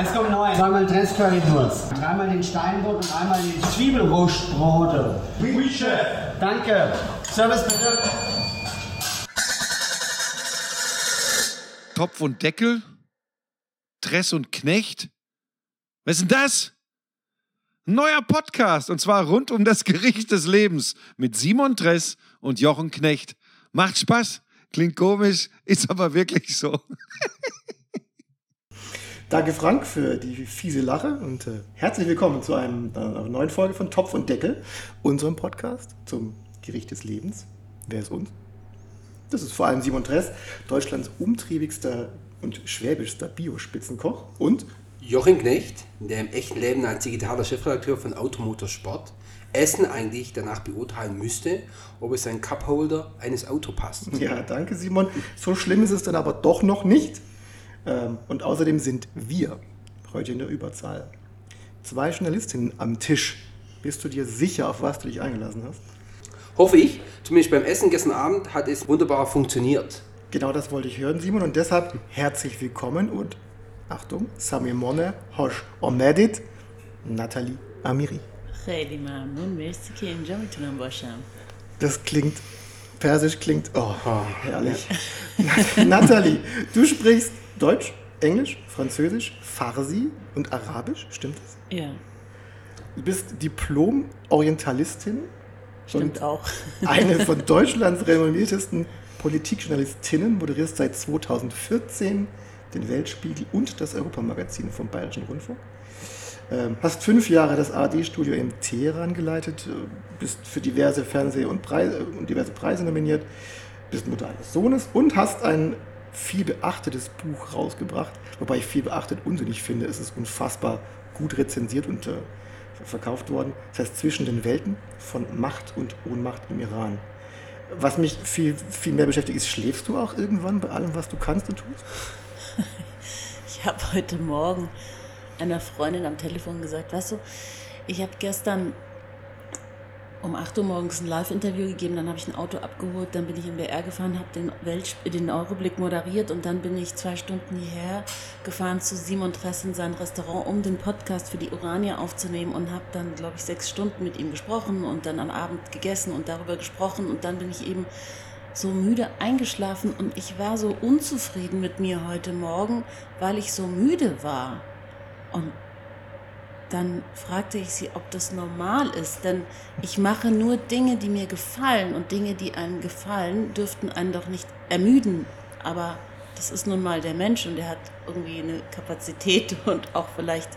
Es kommt neu. Zweimal Dress Currywurst. Dreimal den Steinbrot und einmal die Zwiebelrostbrote. Oui, Chef. Danke. Service bitte. Topf und Deckel? Dress und Knecht? Was ist denn das? Ein neuer Podcast und zwar rund um das Gericht des Lebens mit Simon Dress und Jochen Knecht. Macht Spaß, klingt komisch, ist aber wirklich so. Danke Frank für die fiese Lache und äh, herzlich willkommen zu einem, äh, einer neuen Folge von Topf und Deckel, unserem Podcast zum Gericht des Lebens. Wer ist uns? Das ist vor allem Simon Dress, Deutschlands umtriebigster und schwäbischster Biospitzenkoch und Jochen Knecht, der im echten Leben als digitaler Chefredakteur von Automotorsport Essen eigentlich danach beurteilen müsste, ob es ein Cupholder eines Autos passt. ja, danke Simon. So schlimm ist es dann aber doch noch nicht. Ähm, und außerdem sind wir heute in der Überzahl. Zwei Journalistinnen am Tisch. Bist du dir sicher, auf was du dich eingelassen hast? Hoffe ich. Zumindest beim Essen gestern Abend hat es wunderbar funktioniert. Genau das wollte ich hören, Simon. Und deshalb herzlich willkommen und Achtung, Sami Monne, Hosh Omedit, Nathalie Amiri. خیلی ممنون مرسی که اینجا میتونم باشم Das klingt, persisch klingt, oh, herrlich. Nathalie, du sprichst Deutsch, Englisch, Französisch, Farsi und Arabisch, stimmt das? Ja, Du bist Diplom-Orientalistin stimmt auch. eine von Deutschlands renommiertesten Politikjournalistinnen, moderierst seit 2014 den Weltspiegel und das Europamagazin vom Bayerischen Rundfunk. Ähm, hast fünf Jahre das ARD-Studio in Teheran geleitet, äh, bist für diverse Fernseh- und, Preise, und diverse Preise nominiert, bist Mutter eines Sohnes und hast ein viel beachtetes Buch rausgebracht, wobei ich viel beachtet unsinnig finde. Es ist unfassbar gut rezensiert und äh, verkauft worden. Das heißt Zwischen den Welten von Macht und Ohnmacht im Iran. Was mich viel, viel mehr beschäftigt, ist, schläfst du auch irgendwann bei allem, was du kannst und tust? Ich habe heute Morgen einer Freundin am Telefon gesagt, weißt du, ich habe gestern um 8 Uhr morgens ein Live-Interview gegeben, dann habe ich ein Auto abgeholt, dann bin ich in BR gefahren, habe den, den Euroblick moderiert und dann bin ich zwei Stunden hierher gefahren zu Simon Tress in sein Restaurant, um den Podcast für die Urania aufzunehmen und habe dann, glaube ich, sechs Stunden mit ihm gesprochen und dann am Abend gegessen und darüber gesprochen und dann bin ich eben so müde eingeschlafen und ich war so unzufrieden mit mir heute Morgen, weil ich so müde war. Und dann fragte ich sie, ob das normal ist, denn ich mache nur Dinge, die mir gefallen und Dinge, die einem gefallen, dürften einen doch nicht ermüden. Aber das ist nun mal der Mensch und der hat irgendwie eine Kapazität und auch vielleicht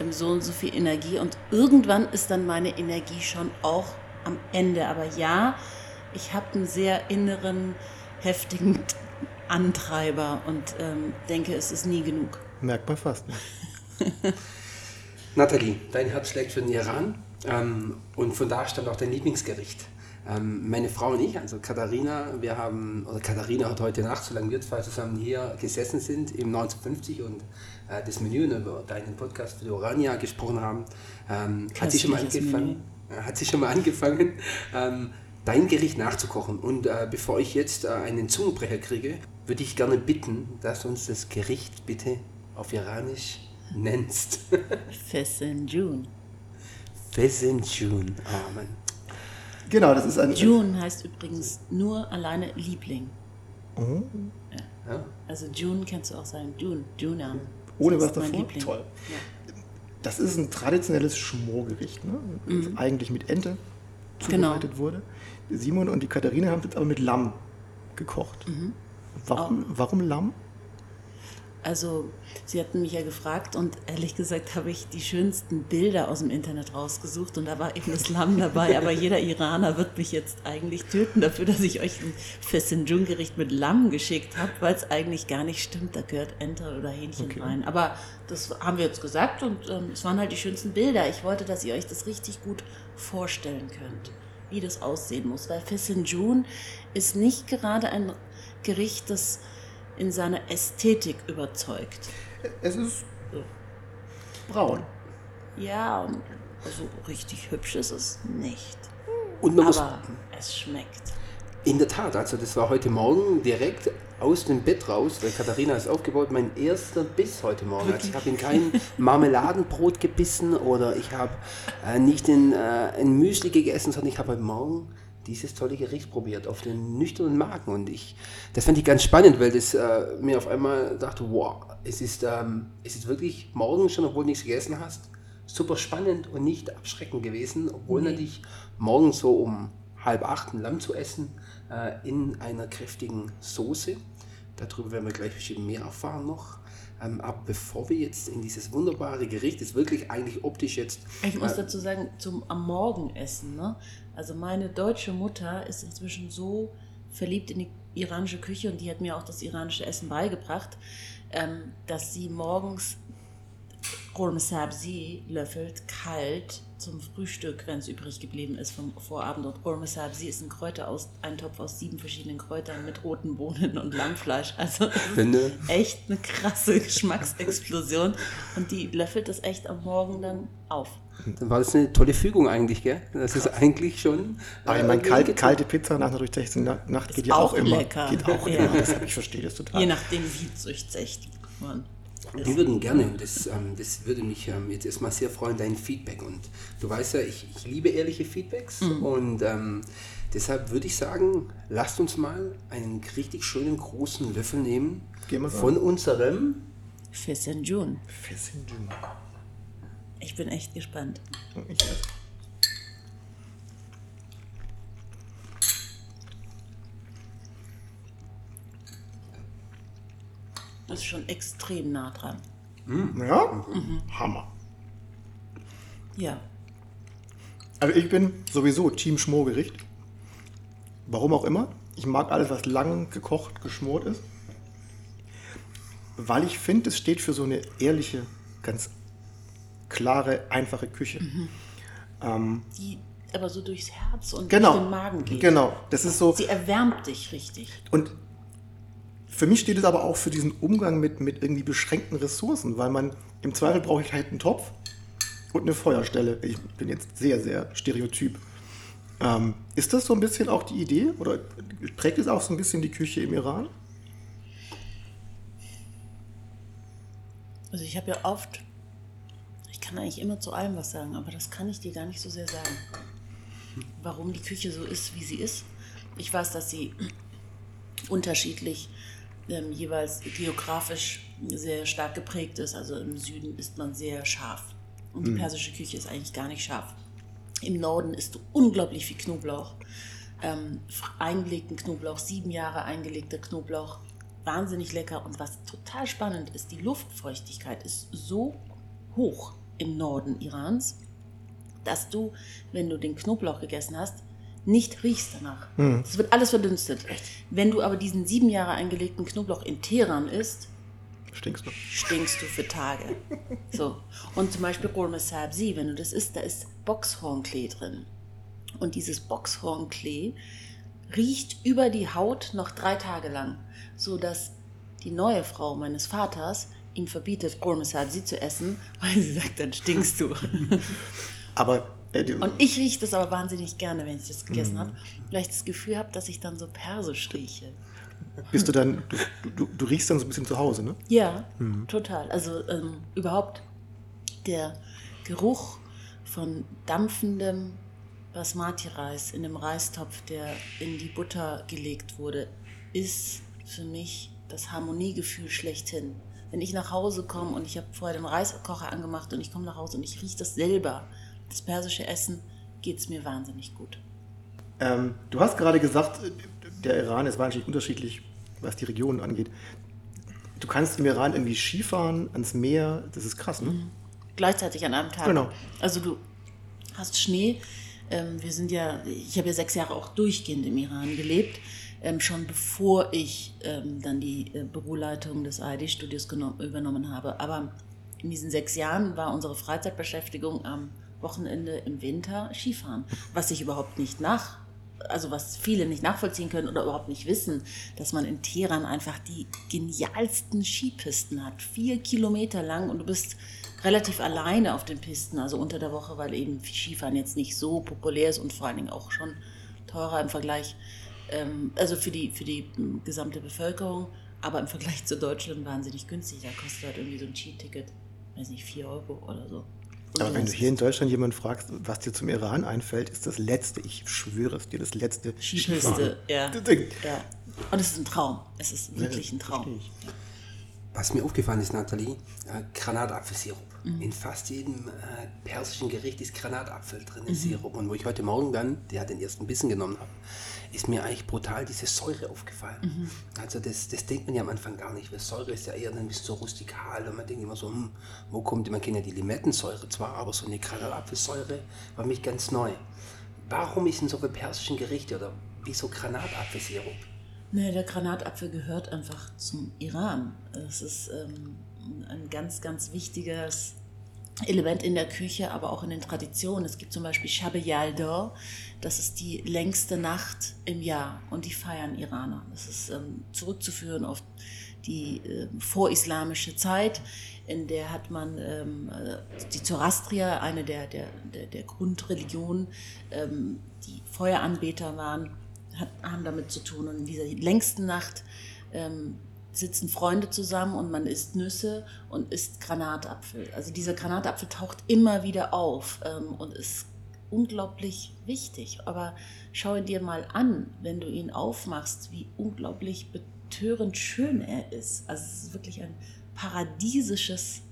ähm, so und so viel Energie und irgendwann ist dann meine Energie schon auch am Ende. Aber ja, ich habe einen sehr inneren, heftigen Antreiber und ähm, denke, es ist nie genug. Merkt man fast nicht. Nathalie, dein Herz schlägt für den Iran ähm, und von da stammt auch dein Lieblingsgericht. Ähm, meine Frau und ich, also Katharina, wir haben, oder Katharina hat heute Nacht, solange wir zwei zusammen hier gesessen sind, im 1950 und äh, das Menü und über deinen Podcast für die Orania gesprochen haben, ähm, hat, sie schon mal angefangen, äh, hat sie schon mal angefangen, ähm, dein Gericht nachzukochen. Und äh, bevor ich jetzt äh, einen Zungenbrecher kriege, würde ich gerne bitten, dass uns das Gericht bitte auf Iranisch nennst. Fessin June. Fesenjun. Ah, Mann. Genau, das ist ein. June heißt übrigens nur alleine Liebling. Ja. Also June kannst du auch sagen, June, Juna. Ohne was davor? Liebling. Toll. Ja. Das ist ein traditionelles Schmorgericht, ne? das eigentlich mit Ente zubereitet wurde. Simon und die Katharina haben es jetzt aber mit Lamm gekocht. Warum, warum Lamm? Also, sie hatten mich ja gefragt und ehrlich gesagt habe ich die schönsten Bilder aus dem Internet rausgesucht und da war eben das Lamm dabei. Aber jeder Iraner wird mich jetzt eigentlich töten dafür, dass ich euch ein Fessinjun-Gericht mit Lamm geschickt habe, weil es eigentlich gar nicht stimmt. Da gehört Ente oder Hähnchen Okay. rein. Aber das haben wir jetzt gesagt und ähm, es waren halt die schönsten Bilder. Ich wollte, dass ihr euch das richtig gut vorstellen könnt, wie das aussehen muss. Weil Fessinjun ist nicht gerade ein Gericht, das in seiner Ästhetik überzeugt. Es ist braun. Ja, also richtig hübsch ist es nicht. Und man muss, Aber es schmeckt. In der Tat, also das war heute Morgen direkt aus dem Bett raus, weil Katharina ist aufgebaut, mein erster Biss heute Morgen. Also ich habe in kein Marmeladenbrot gebissen oder ich habe äh, nicht in, äh, ein Müsli gegessen, sondern ich habe heute Morgen dieses tolle Gericht probiert auf den nüchternen Magen und ich, das fand ich ganz spannend, weil das äh, mir auf einmal dachte, wow, es ist, ähm, es ist wirklich morgen schon, obwohl du nichts gegessen hast, super spannend und nicht abschreckend gewesen, obwohl Nee. natürlich morgen so um halb acht ein Lamm zu essen äh, in einer kräftigen Soße. Darüber werden wir gleich bestimmt mehr erfahren noch. Ähm, aber bevor wir jetzt in dieses wunderbare Gericht, das wirklich eigentlich optisch jetzt Ich muss äh, dazu sagen, zum am Morgen essen. Ne? Also meine deutsche Mutter ist inzwischen so verliebt in die iranische Küche und die hat mir auch das iranische Essen beigebracht, ähm, dass sie morgens Qurm Sabzi löffelt, kalt zum Frühstück, wenn es übrig geblieben ist vom Vorabend. Und Qurm Sabzi ist ein Kräuter aus, ein Topf aus sieben verschiedenen Kräutern mit roten Bohnen und Lammfleisch. Also echt eine krasse Geschmacksexplosion. Und die löffelt das echt am Morgen dann auf. Dann war das eine tolle Fügung eigentlich, gell? Das ist eigentlich schon. Aber ich äh, meine, kalt, kalte Pizza nach einer durchzechten Na- Nacht geht ja auch, auch immer. lecker. Geht auch Ja. immer. Das, ich verstehe das total. Je nachdem, wie durchzecht man. Wir würden gerne, das, ähm, das würde mich ähm, jetzt erstmal sehr freuen, dein Feedback. Und du weißt ja, ich, ich liebe ehrliche Feedbacks. Und ähm, deshalb würde ich sagen, lasst uns mal einen richtig schönen großen Löffel nehmen von unserem. Fissenjun. Fissenjun. Ich bin echt gespannt. Ich weiß. Das ist schon extrem nah dran. Ja? Hammer. Ja. Also ich bin sowieso Team Schmorgericht. Warum auch immer. Ich mag alles, was lang gekocht, geschmort ist. Weil ich finde, es steht für so eine ehrliche, ganz klare, einfache Küche. Ähm, Die aber so durchs Herz und genau. durch den Magen geht. Genau. Das ist so. Sie erwärmt dich richtig. Und für mich steht es aber auch für diesen Umgang mit, mit irgendwie beschränkten Ressourcen, weil man im Zweifel brauche ich halt einen Topf und eine Feuerstelle. Ich bin jetzt sehr, sehr stereotyp. Ähm, ist das so ein bisschen auch die Idee oder prägt es auch so ein bisschen die Küche im Iran? Also ich habe ja oft, kann eigentlich immer zu allem was sagen, aber das kann ich dir gar nicht so sehr sagen. Warum die Küche so ist, wie sie ist. Ich weiß, dass sie unterschiedlich ähm, jeweils geografisch sehr stark geprägt ist. Also im Süden ist man sehr scharf. Und die persische Küche ist eigentlich gar nicht scharf. Im Norden isst du unglaublich viel Knoblauch. Ähm, eingelegten Knoblauch, sieben Jahre eingelegter Knoblauch. Wahnsinnig lecker. Und was total spannend ist, die Luftfeuchtigkeit ist so hoch im Norden Irans, dass du, wenn du den Knoblauch gegessen hast, nicht riechst danach. Es wird alles verdünstet. Wenn du aber diesen sieben Jahre eingelegten Knoblauch in Teheran isst, Stinkst du? stinkst du für Tage. So. Und zum Beispiel Sabzi, wenn du das isst, da ist Boxhornklee drin. Und dieses Boxhornklee riecht über die Haut noch drei Tage lang, sodass die neue Frau meines Vaters ihm verbietet, Golme Sabzi zu essen, weil sie sagt, dann stinkst du. Aber äh, Und ich rieche das aber wahnsinnig gerne, wenn ich das gegessen habe, weil ich das Gefühl habe, dass ich dann so persisch rieche. bist du dann, du, du, du riechst dann so ein bisschen zu Hause, ne? Ja, total. Also ähm, überhaupt der Geruch von dampfendem Basmati-Reis in einem Reistopf, der in die Butter gelegt wurde, ist für mich das Harmoniegefühl schlechthin. Wenn ich nach Hause komme und ich habe vorher den Reiskocher angemacht und ich komme nach Hause und ich rieche das selber, das persische Essen, geht es mir wahnsinnig gut. Ähm, du hast gerade gesagt, der Iran ist wahnsinnig unterschiedlich, was die Regionen angeht. Du kannst im Iran irgendwie Skifahren ans Meer, das ist krass, ne? gleichzeitig an einem Tag. Genau. Also du hast Schnee. Ähm, wir sind ja, ich habe ja sechs Jahre auch durchgehend im Iran gelebt, ähm, schon bevor ich ähm, dann die äh, Büroleitung des ARD-Studios übernommen habe. Aber in diesen sechs Jahren war unsere Freizeitbeschäftigung am Wochenende im Winter Skifahren, was ich überhaupt nicht nach, also was viele nicht nachvollziehen können oder überhaupt nicht wissen, dass man in Teheran einfach die genialsten Skipisten hat, vier Kilometer lang und du bist relativ alleine auf den Pisten, also unter der Woche, weil eben Skifahren jetzt nicht so populär ist und vor allen Dingen auch schon teurer im Vergleich. Ähm, also für die, für die m, gesamte Bevölkerung, aber im Vergleich zu Deutschland wahnsinnig günstig. Da kostet halt irgendwie so ein Cheat-Ticket, weiß nicht, 4 Euro oder so. Und Aber wenn du hier in Deutschland jemanden fragst, was dir zum Iran einfällt, ist das letzte, ich schwöre es dir, das letzte Skipiste, ja. Ja. Und es ist ein Traum. Es ist wirklich ein Traum. Was mir aufgefallen ist, Nathalie, äh, Granatapfelsirup. Mhm. In fast jedem äh, persischen Gericht ist Granatapfel drin, Mhm. in Sirup. Und wo ich heute Morgen dann, der den ersten Bissen genommen habe, ist mir eigentlich brutal diese Säure aufgefallen. Mhm. Also das, das denkt man ja am Anfang gar nicht, weil Säure ist ja eher dann ein bisschen so rustikal und man denkt immer so, hm, wo kommt die, man kennt ja die Limettensäure zwar, aber so eine Granatapfelsäure war mich ganz neu. Warum ist in so viele persischen Gerichte oder wieso Granatapfelsirup? Nee, der Granatapfel gehört einfach zum Iran. Es ist ähm, ein ganz, ganz wichtiges Element in der Küche, aber auch in den Traditionen. Es gibt zum Beispiel Shab Yalda, das ist die längste Nacht im Jahr und die feiern Iraner. Das ist ähm, zurückzuführen auf die äh, vorislamische Zeit, in der hat man ähm, äh, die Zoroastrier, eine der, der, der, der Grundreligionen, ähm, die Feueranbeter waren, hat, haben damit zu tun. Und in dieser längsten Nacht ähm, sitzen Freunde zusammen und man isst Nüsse und isst Granatapfel. Also dieser Granatapfel taucht immer wieder auf ähm, und ist unglaublich wichtig. Aber schau ihn dir mal an, wenn du ihn aufmachst, wie unglaublich betörend schön er ist. Also es ist wirklich ein paradiesisches,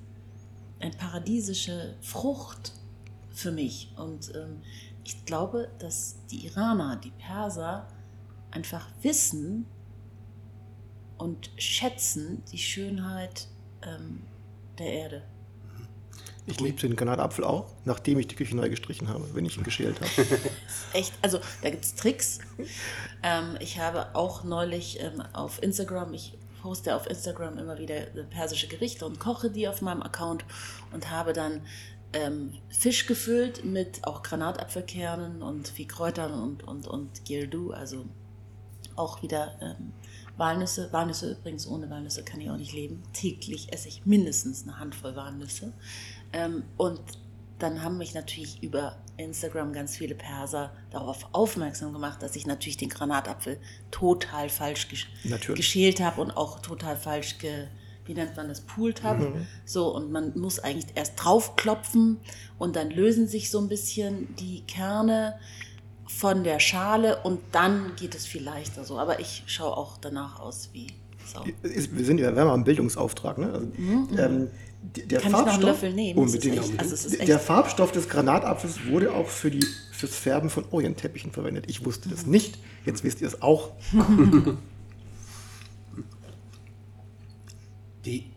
eine paradiesische Frucht für mich. Und ähm, ich glaube, dass die Iraner, die Perser einfach wissen und schätzen die Schönheit ähm, der Erde. Ich liebe den Granatapfel auch, nachdem ich die Küche neu gestrichen habe, wenn ich ihn geschält habe. Echt, also da gibt es Tricks. Ähm, ich habe auch neulich ähm, auf Instagram, ich poste auf Instagram immer wieder äh, persische Gerichte und koche die auf meinem Account und habe dann ähm, Fisch gefüllt mit auch Granatapfelkernen und viel Kräutern und, und, und Girdu, also auch wieder ähm, Walnüsse. Walnüsse übrigens, ohne Walnüsse kann ich auch nicht leben. Täglich esse ich mindestens eine Handvoll Walnüsse. Ähm, und dann haben mich natürlich über Instagram ganz viele Perser darauf aufmerksam gemacht, dass ich natürlich den Granatapfel total falsch gesch Natürlich. geschält habe und auch total falsch ge wie nennt man das, poolt habe. So, und man muss eigentlich erst draufklopfen und dann lösen sich so ein bisschen die Kerne von der Schale und dann geht es viel leichter so. Aber ich schaue auch danach aus wie Sau. Wir sind ja, wir haben einen Bildungsauftrag, ne? Also, ähm, die- der Kann ich noch einen Farbstoff, Löffel nehmen? Unbedingt. echt- also der Farbstoff des Granatapfels wurde auch für die, fürs Färben von Orientteppichen verwendet. Ich wusste das nicht. Jetzt wisst ihr es auch. Die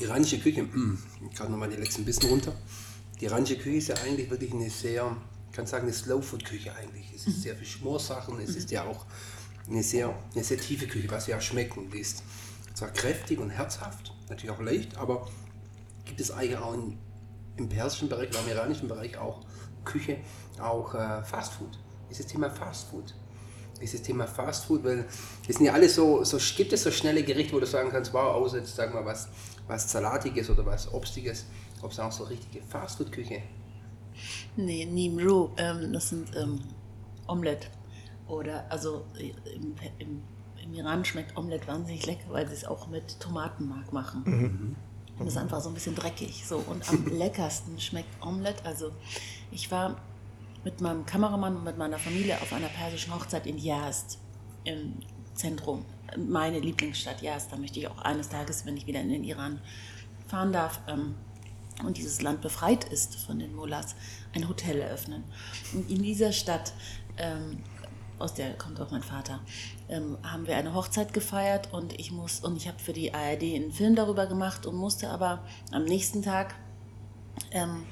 iranische Küche, mm, gerade nochmal die letzten Bissen runter. Die iranische Küche ist ja eigentlich wirklich eine sehr, ich kann sagen, eine Slow-Food-Küche eigentlich. Es ist sehr viel Schmorsachen, es ist ja auch eine sehr, eine sehr tiefe Küche, was ja auch schmecken. Ist zwar kräftig und herzhaft, natürlich auch leicht, aber gibt es eigentlich auch in, im persischen Bereich im iranischen Bereich auch Küche, auch äh, Fastfood. Ist das Thema Fastfood. Ist das Thema Fastfood, weil das sind ja alle so, so, gibt es so schnelle Gerichte, wo du sagen kannst, wow, außer jetzt sagen wir was, was Salatiges oder was Obstiges, ob es auch so richtige Fastfood-Küche Nee, Nimru, ähm, das sind ähm, Omelette. Oder, also äh, im, im, im Iran schmeckt Omelette wahnsinnig lecker, weil sie es auch mit Tomatenmark machen. Das ist einfach so ein bisschen dreckig. So. Und am leckersten schmeckt Omelette. Also ich war mit meinem Kameramann und mit meiner Familie auf einer persischen Hochzeit in Yazd im Zentrum. Meine Lieblingsstadt Yazd. Da möchte ich auch eines Tages, wenn ich wieder in den Iran fahren darf, ähm, und dieses Land befreit ist von den Mullahs, ein Hotel eröffnen. Und in dieser Stadt, ähm, aus der kommt auch mein Vater, ähm, haben wir eine Hochzeit gefeiert und ich muss und ich habe für die ARD einen Film darüber gemacht und musste aber am nächsten Tag ähm,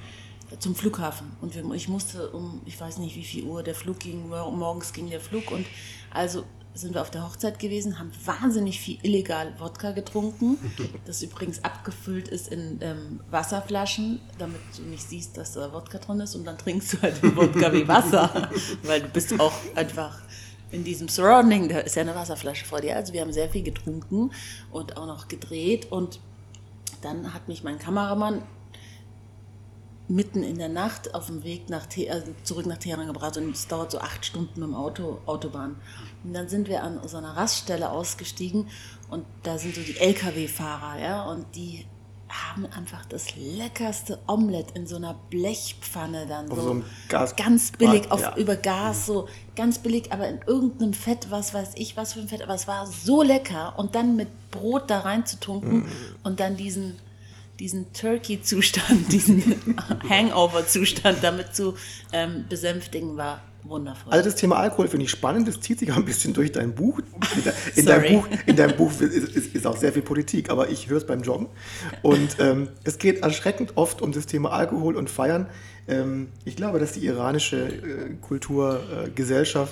zum Flughafen und ich musste um, ich weiß nicht wie viel Uhr der Flug ging, mor- morgens ging der Flug und also sind wir auf der Hochzeit gewesen, haben wahnsinnig viel illegal Wodka getrunken, das übrigens abgefüllt ist in ähm, Wasserflaschen, damit du nicht siehst, dass da Wodka drin ist und dann trinkst du halt den Wodka wie Wasser, weil du bist auch einfach in diesem Surrounding, da ist ja eine Wasserflasche vor dir, also wir haben sehr viel getrunken und auch noch gedreht. Und dann hat mich mein Kameramann mitten in der Nacht auf dem Weg nach Te also zurück nach Teheran gebracht. Und es dauert so acht Stunden mit dem Auto, Autobahn. Und dann sind wir an so einer Raststelle ausgestiegen und da sind so die LKW-Fahrer, ja, und die haben einfach das leckerste Omelett in so einer Blechpfanne dann Auf so, so Gas- ganz billig auf ja. über Gas so ganz billig, aber in irgendeinem Fett, was weiß ich, was für ein Fett, aber es war so lecker und dann mit Brot da reinzutunken Mm. und dann diesen diesen Turkey-Zustand, diesen Hangover-Zustand damit zu ähm, besänftigen, war wundervoll. Also das Thema Alkohol finde ich spannend, das zieht sich auch ein bisschen durch dein Buch. In, deinem, Buch in deinem Buch ist, ist, ist auch sehr viel Politik, aber ich höre es beim Joggen. Und ähm, es geht erschreckend oft um das Thema Alkohol und Feiern. Ähm, ich glaube, dass die iranische äh, Kultur, äh,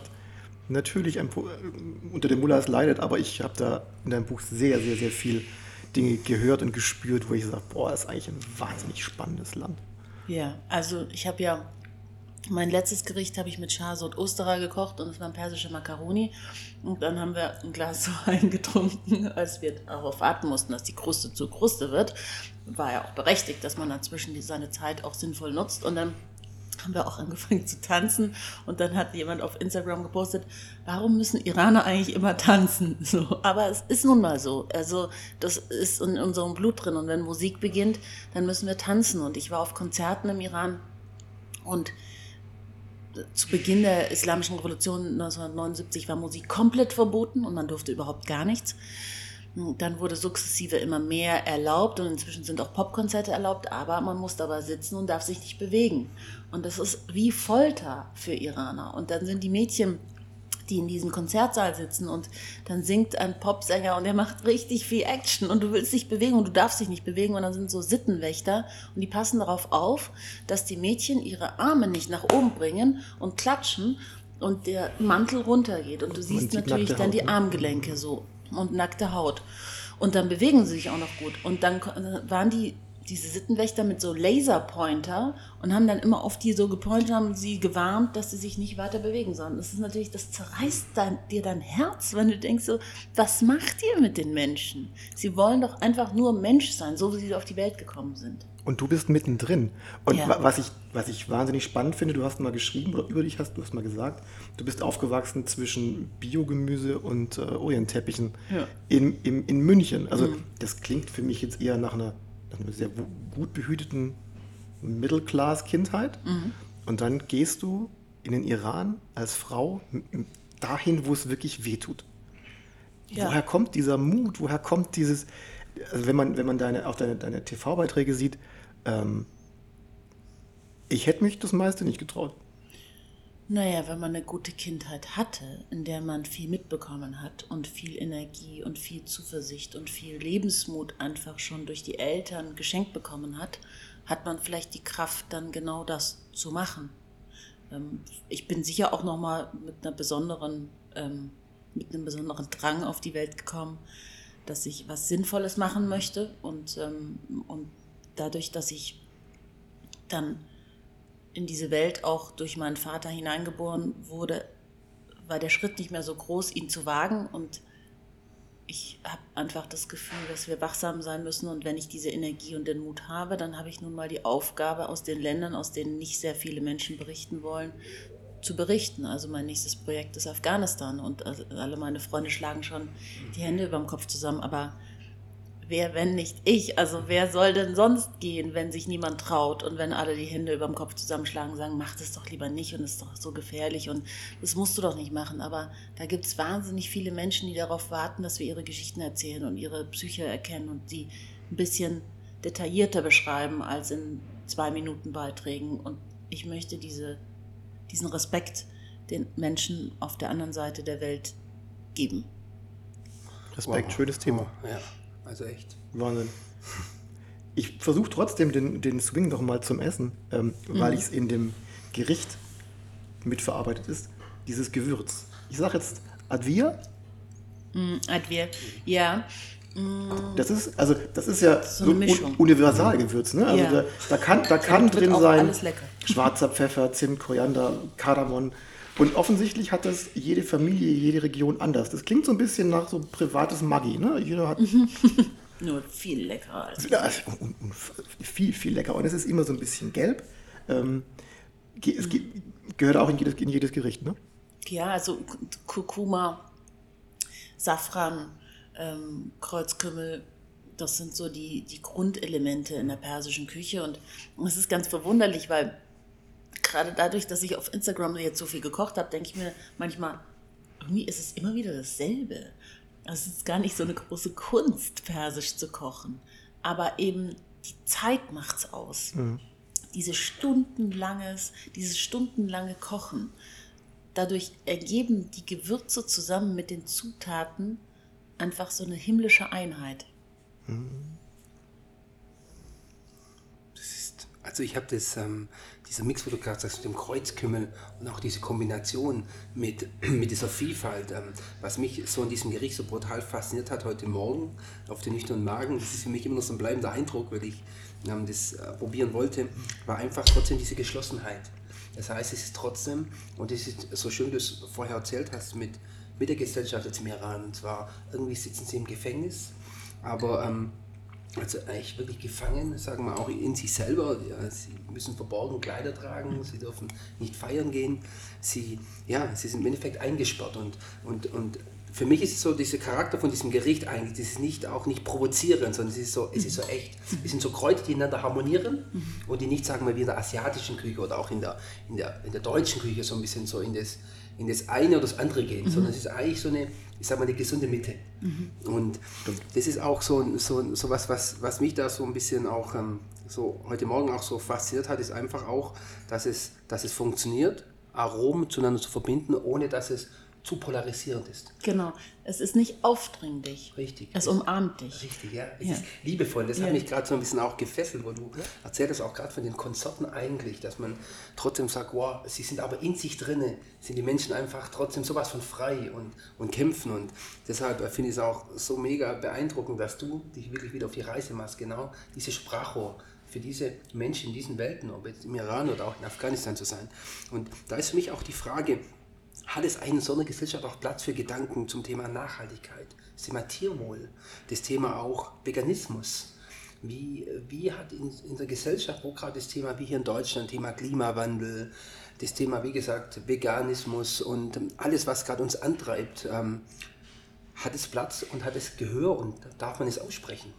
natürlich ein, äh, unter den Mullahs leidet, aber ich habe da in deinem Buch sehr, sehr, sehr viel Dinge gehört und gespürt, wo ich sage, boah, das ist eigentlich ein wahnsinnig spannendes Land. Ja, also ich habe ja mein letztes Gericht habe ich mit Shahsod Osterer gekocht und es waren persische Makaroni. Und dann haben wir ein Glas Wein getrunken, als wir darauf warten mussten, dass die Kruste zu Kruste wird. War ja auch berechtigt, dass man dazwischen seine Zeit auch sinnvoll nutzt. Und dann haben wir auch angefangen zu tanzen. Und dann hat jemand auf Instagram gepostet, warum müssen Iraner eigentlich immer tanzen? So, aber es ist nun mal so. Also das ist in unserem Blut drin. Und wenn Musik beginnt, dann müssen wir tanzen. Und ich war auf Konzerten im Iran und zu Beginn der Islamischen Revolution 1979 war Musik komplett verboten und man durfte überhaupt gar nichts. Dann wurde sukzessive immer mehr erlaubt und inzwischen sind auch Popkonzerte erlaubt, aber man muss dabei sitzen und darf sich nicht bewegen. Und das ist wie Folter für Iraner. Und dann sind die Mädchen, die in diesem Konzertsaal sitzen und dann singt ein Popsänger und der macht richtig viel Action und du willst dich bewegen und du darfst dich nicht bewegen und dann sind so Sittenwächter und die passen darauf auf, dass die Mädchen ihre Arme nicht nach oben bringen und klatschen und der Mantel runtergeht und du siehst natürlich dann Haut, die ne? Armgelenke so und nackte Haut. Und dann bewegen sie sich auch noch gut. Und dann waren die, diese Sittenwächter mit so Laserpointer und haben dann immer auf die so gepointet, haben sie gewarnt, dass sie sich nicht weiter bewegen sollen. Das ist natürlich, das zerreißt dein, dir dein Herz, wenn du denkst so, was macht ihr mit den Menschen? Sie wollen doch einfach nur Mensch sein, so wie sie auf die Welt gekommen sind. Und du bist mittendrin. Und Ja. wa- was, ich, was ich wahnsinnig spannend finde, du hast mal geschrieben, oder über dich hast du hast mal gesagt, du bist aufgewachsen zwischen Biogemüse und äh, Orientteppichen Ja. Mhm. in, in, in München. Also das klingt für mich jetzt eher nach einer, einer sehr gut behüteten Middle-Class-Kindheit. Mhm. Und dann gehst du in den Iran als Frau dahin, wo es wirklich wehtut. Ja. Woher kommt dieser Mut? Woher kommt dieses, also wenn man, wenn man deine, auch deine, deine TV-Beiträge sieht, ähm, ich hätte mich das meiste nicht getraut. Naja, wenn man eine gute Kindheit hatte, in der man viel mitbekommen hat und viel Energie und viel Zuversicht und viel Lebensmut einfach schon durch die Eltern geschenkt bekommen hat, hat man vielleicht die Kraft, dann genau das zu machen. Ähm, ich bin sicher auch nochmal mit einer besonderen, ähm, mit einem besonderen Drang auf die Welt gekommen, dass ich was Sinnvolles machen möchte und, ähm, und dadurch, dass ich dann in diese Welt auch durch meinen Vater hineingeboren wurde, war der Schritt nicht mehr so groß, ihn zu wagen. Und ich habe einfach das Gefühl, dass wir wachsam sein müssen. Und wenn ich diese Energie und den Mut habe, dann habe ich nun mal die Aufgabe, aus den Ländern, aus denen nicht sehr viele Menschen berichten wollen, zu berichten. Also mein nächstes Projekt ist Afghanistan. Und also alle meine Freunde schlagen schon die Hände über dem Kopf zusammen. Aber wer, wenn nicht ich? Also wer soll denn sonst gehen, wenn sich niemand traut und wenn alle die Hände über dem Kopf zusammenschlagen und sagen, mach das doch lieber nicht und es ist doch so gefährlich und das musst du doch nicht machen. Aber da gibt es wahnsinnig viele Menschen, die darauf warten, dass wir ihre Geschichten erzählen und ihre Psyche erkennen und sie ein bisschen detaillierter beschreiben als in zwei Minuten Beiträgen. Und ich möchte diese, diesen Respekt den Menschen auf der anderen Seite der Welt geben. Respekt, Wow. schönes Thema. Ja, also echt. Wahnsinn. Ich versuche trotzdem den, den Swing noch mal zum Essen, ähm, weil Mhm. ich es in dem Gericht mitverarbeitet ist, dieses Gewürz. Ich sage jetzt Advia, Mm, Advir, ja. das ist, also das ist ja So so. Un- Universalgewürz. Ne? Also Ja. da, da kann, da kann drin sein schwarzer Pfeffer, Zimt, Koriander, Kardamom. Und offensichtlich hat das jede Familie, jede Region anders. Das klingt so ein bisschen nach so privates Maggi. Ne? Jeder hat Nur viel leckerer als Ja, also, und, und viel, viel leckerer. Und es ist immer so ein bisschen gelb. Ähm, es ge- gehört auch in jedes, in jedes Gericht, ne? Ja, also Kurkuma, Safran, ähm, Kreuzkümmel, das sind so die, die Grundelemente in der persischen Küche. Und es ist ganz verwunderlich, weil gerade dadurch, dass ich auf Instagram jetzt so viel gekocht habe, denke ich mir manchmal, irgendwie ist es immer wieder dasselbe. Es ist gar nicht so eine große Kunst, persisch zu kochen. Aber eben die Zeit macht's aus. Diese stundenlanges, dieses stundenlange Kochen. Dadurch ergeben die Gewürze zusammen mit den Zutaten einfach so eine himmlische Einheit. Das ist, also ich habe das, ähm, dieser Mix, wo du gesagt hast, mit dem Kreuzkümmel und auch diese Kombination mit, mit dieser Vielfalt, ähm, was mich so in diesem Gericht so brutal fasziniert hat heute Morgen auf den nüchternen Magen, das ist für mich immer noch so ein bleibender Eindruck, weil ich ähm, das äh, probieren wollte, war einfach trotzdem diese Geschlossenheit. Das heißt, es ist trotzdem, und es ist so schön, wie du es vorher erzählt hast, mit, mit der Gesellschaft jetzt im Iran, und zwar irgendwie sitzen sie im Gefängnis, aber ähm, also eigentlich wirklich gefangen, sagen wir auch in sich selber. Ja, sie müssen verborgen Kleider tragen, sie dürfen nicht feiern gehen. Sie, ja, sie sind im Endeffekt eingesperrt. Und, und, und für mich ist es so, dieser Charakter von diesem Gericht eigentlich, das ist nicht, auch nicht provozierend, sondern es ist so, es ist so echt. Es sind so Kräuter, die ineinander harmonieren und die nicht, sagen wir, wie in der asiatischen Küche oder auch in der, in der, in der deutschen Küche so ein bisschen so in das, in das eine oder das andere gehen, sondern es ist eigentlich so eine, ich sag mal, eine gesunde Mitte. Und das ist auch so, so, so was, was, was mich da so ein bisschen auch ähm, so heute Morgen auch so fasziniert hat, ist einfach auch, dass es, dass es funktioniert, Aromen zueinander zu verbinden, ohne dass es zu polarisierend ist. Genau. Es ist nicht aufdringlich. Richtig. Es umarmt dich. Richtig, ja. Es Ja. ist liebevoll. Das Ja. hat mich gerade so ein bisschen auch gefesselt, wo du erzählst auch gerade von den Konzerten eigentlich, dass man trotzdem sagt, wow, sie sind aber in sich drinne, sind die Menschen einfach trotzdem sowas von frei und, und kämpfen. Und deshalb äh, finde ich es auch so mega beeindruckend, dass du dich wirklich wieder auf die Reise machst, genau diese Sprachrohr für diese Menschen in diesen Welten, ob jetzt im Iran oder auch in Afghanistan zu sein. Und da ist für mich auch die Frage, hat es in so einer Gesellschaft auch Platz für Gedanken zum Thema Nachhaltigkeit, das Thema Tierwohl, das Thema auch Veganismus? Wie, wie hat in, in der Gesellschaft, wo gerade das Thema, wie hier in Deutschland, Thema Klimawandel, das Thema, wie gesagt, Veganismus und alles, was gerade uns antreibt, ähm, hat es Platz und hat es Gehör und darf man es aussprechen?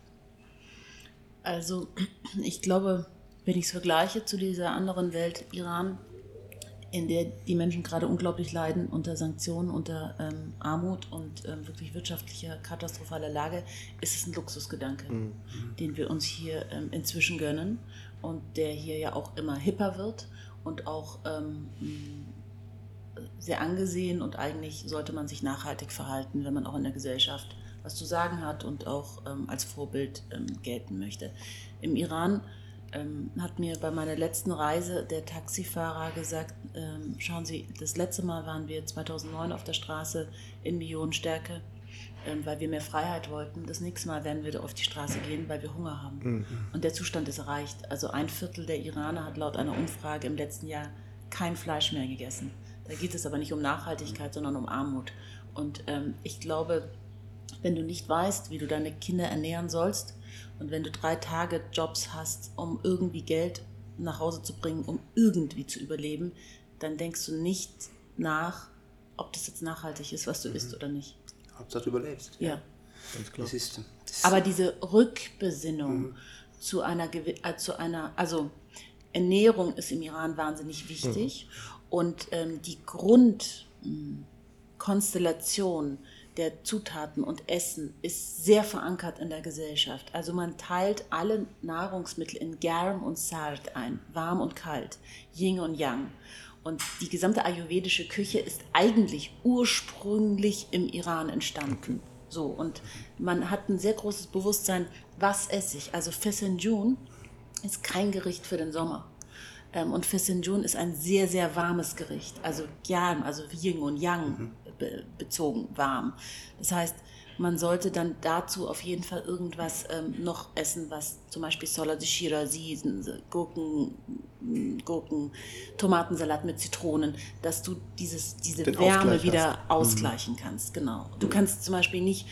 Also, ich glaube, wenn ich es vergleiche zu dieser anderen Welt, Iran, in der die Menschen gerade unglaublich leiden unter Sanktionen, unter ähm, Armut und ähm, wirklich wirtschaftlicher, katastrophaler Lage, ist es ein Luxusgedanke, den wir uns hier ähm, inzwischen gönnen und der hier ja auch immer hipper wird und auch ähm, mh, sehr angesehen und eigentlich sollte man sich nachhaltig verhalten, wenn man auch in der Gesellschaft was zu sagen hat und auch ähm, als Vorbild ähm, gelten möchte. Im Iran ähm, hat mir bei meiner letzten Reise der Taxifahrer gesagt, ähm, schauen Sie, das letzte Mal waren wir 2009 auf der Straße in Millionenstärke, ähm, weil wir mehr Freiheit wollten. Das nächste Mal werden wir auf die Straße gehen, weil wir Hunger haben. Und der Zustand ist erreicht. Also ein Viertel der Iraner hat laut einer Umfrage im letzten Jahr kein Fleisch mehr gegessen. Da geht es aber nicht um Nachhaltigkeit, sondern um Armut. Und ähm, ich glaube, wenn du nicht weißt, wie du deine Kinder ernähren sollst und wenn du drei Tage Jobs hast, um irgendwie Geld nach Hause zu bringen, um irgendwie zu überleben, dann denkst du nicht nach, ob das jetzt nachhaltig ist, was du isst oder nicht. Hauptsache du überlebst. Ja. Ganz klar. Das ist, das Aber diese Rückbesinnung zu einer, äh, zu einer, also Ernährung ist im Iran wahnsinnig wichtig und ähm, die Grundkonstellation der Zutaten und Essen ist sehr verankert in der Gesellschaft. Also man teilt alle Nahrungsmittel in Garm und Salt ein, warm und kalt, Yin und Yang. Und die gesamte ayurvedische Küche ist eigentlich ursprünglich im Iran entstanden. So, und man hat ein sehr großes Bewusstsein, was esse ich. Also Fesenjun ist kein Gericht für den Sommer. Ähm, und Fesenjun ist ein sehr, sehr warmes Gericht. Also Gyam, also Yin und Yang be bezogen warm. Das heißt, man sollte dann dazu auf jeden Fall irgendwas ähm, noch essen, was zum Beispiel Sola de Shirazi, Gurken, Gurken, Tomatensalat mit Zitronen, dass du dieses, diese Den Wärme wieder hast. ausgleichen kannst. Genau. Du kannst zum Beispiel nicht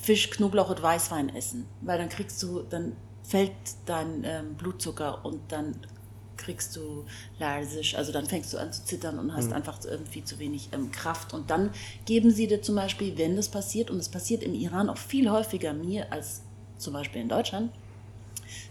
Fisch, Knoblauch und Weißwein essen, weil dann kriegst du, dann fällt dein ähm, Blutzucker und dann kriegst du Larsisch, also dann fängst du an zu zittern und hast einfach irgendwie zu wenig ähm, Kraft. Und dann geben sie dir zum Beispiel, wenn das passiert, und es passiert im Iran auch viel häufiger mir als zum Beispiel in Deutschland,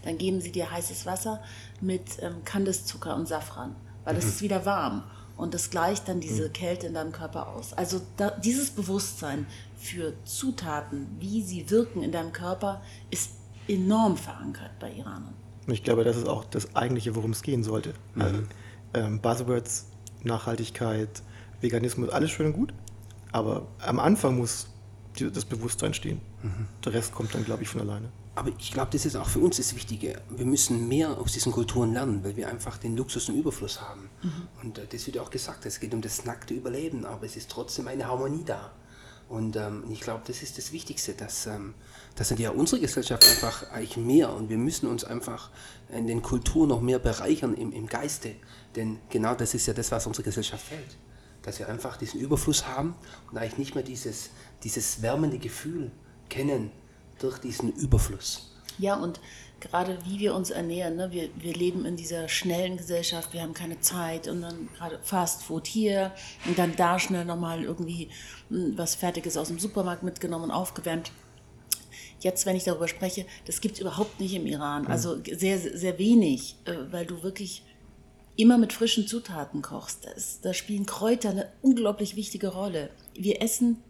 dann geben sie dir heißes Wasser mit ähm, Kandiszucker und Safran, weil es ist wieder warm und das gleicht dann diese Kälte in deinem Körper aus. Also da, dieses Bewusstsein für Zutaten, wie sie wirken in deinem Körper, ist enorm verankert bei Iranern. Und ich glaube, das ist auch das eigentliche, worum es gehen sollte. Also, ähm, Buzzwords, Nachhaltigkeit, Veganismus, alles schön und gut. Aber am Anfang muss die, das Bewusstsein stehen. Der Rest kommt dann, glaube ich, von alleine. Aber ich glaube, das ist auch für uns das Wichtige. Wir müssen mehr aus diesen Kulturen lernen, weil wir einfach den Luxus und Überfluss haben. Und äh, das wird ja auch gesagt, es geht um das nackte Überleben, aber es ist trotzdem eine Harmonie da. Und ähm, ich glaube, das ist das Wichtigste, dass, ähm, dass ja unsere Gesellschaft einfach eigentlich mehr und wir müssen uns einfach in den Kulturen noch mehr bereichern im, im Geiste. Denn genau das ist ja das, was unserer Gesellschaft fehlt. Dass wir einfach diesen Überfluss haben und eigentlich nicht mehr dieses, dieses wärmende Gefühl kennen durch diesen Überfluss. Ja, und gerade wie wir uns ernähren, ne? wir, wir leben in dieser schnellen Gesellschaft, wir haben keine Zeit und dann gerade Fast Food hier und dann da schnell nochmal irgendwie hm, was Fertiges aus dem Supermarkt mitgenommen und aufgewärmt. Jetzt, wenn ich darüber spreche, das gibt es überhaupt nicht im Iran. Also sehr, sehr wenig, äh, weil du wirklich immer mit frischen Zutaten kochst. Da spielen Kräuter eine unglaublich wichtige Rolle. Wir essen,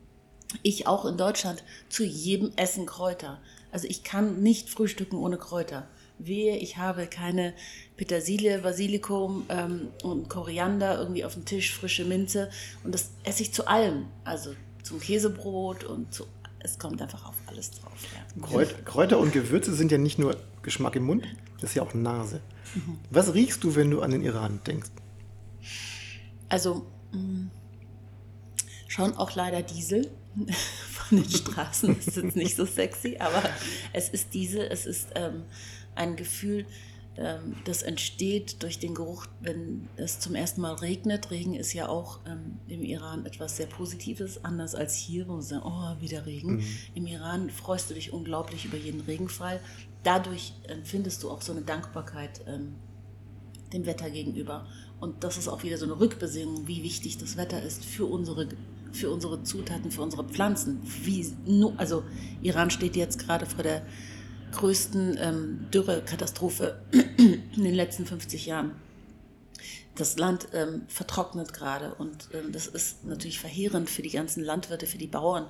ich auch in Deutschland, zu jedem Essen Kräuter. Also ich kann nicht frühstücken ohne Kräuter. Wehe, ich habe keine Petersilie, Basilikum ähm, und Koriander irgendwie auf dem Tisch, frische Minze. Und das esse ich zu allem. Also zum Käsebrot und zu, es kommt einfach auf alles drauf. Ja. Kräut, Kräuter und Gewürze sind ja nicht nur Geschmack im Mund, das ist ja auch Nase. Was riechst du, wenn du an den Iran denkst? Also mh, schon auch leider Diesel von den Straßen. Das ist jetzt nicht so sexy, aber es ist Diesel. Es ist ähm, ein Gefühl, das entsteht durch den Geruch, wenn es zum ersten Mal regnet. Regen ist ja auch ähm, im Iran etwas sehr Positives, anders als hier, wo wir sagen, oh, wieder Regen. Im Iran freust du dich unglaublich über jeden Regenfall. Dadurch empfindest du auch so eine Dankbarkeit ähm, dem Wetter gegenüber. Und das ist auch wieder so eine Rückbesinnung, wie wichtig das Wetter ist für unsere, für unsere Zutaten, für unsere Pflanzen. Wie, also Iran steht jetzt gerade vor der größten ähm, Dürrekatastrophe in den letzten 50 Jahren. Das Land ähm, vertrocknet gerade und ähm, das ist natürlich verheerend für die ganzen Landwirte, für die Bauern.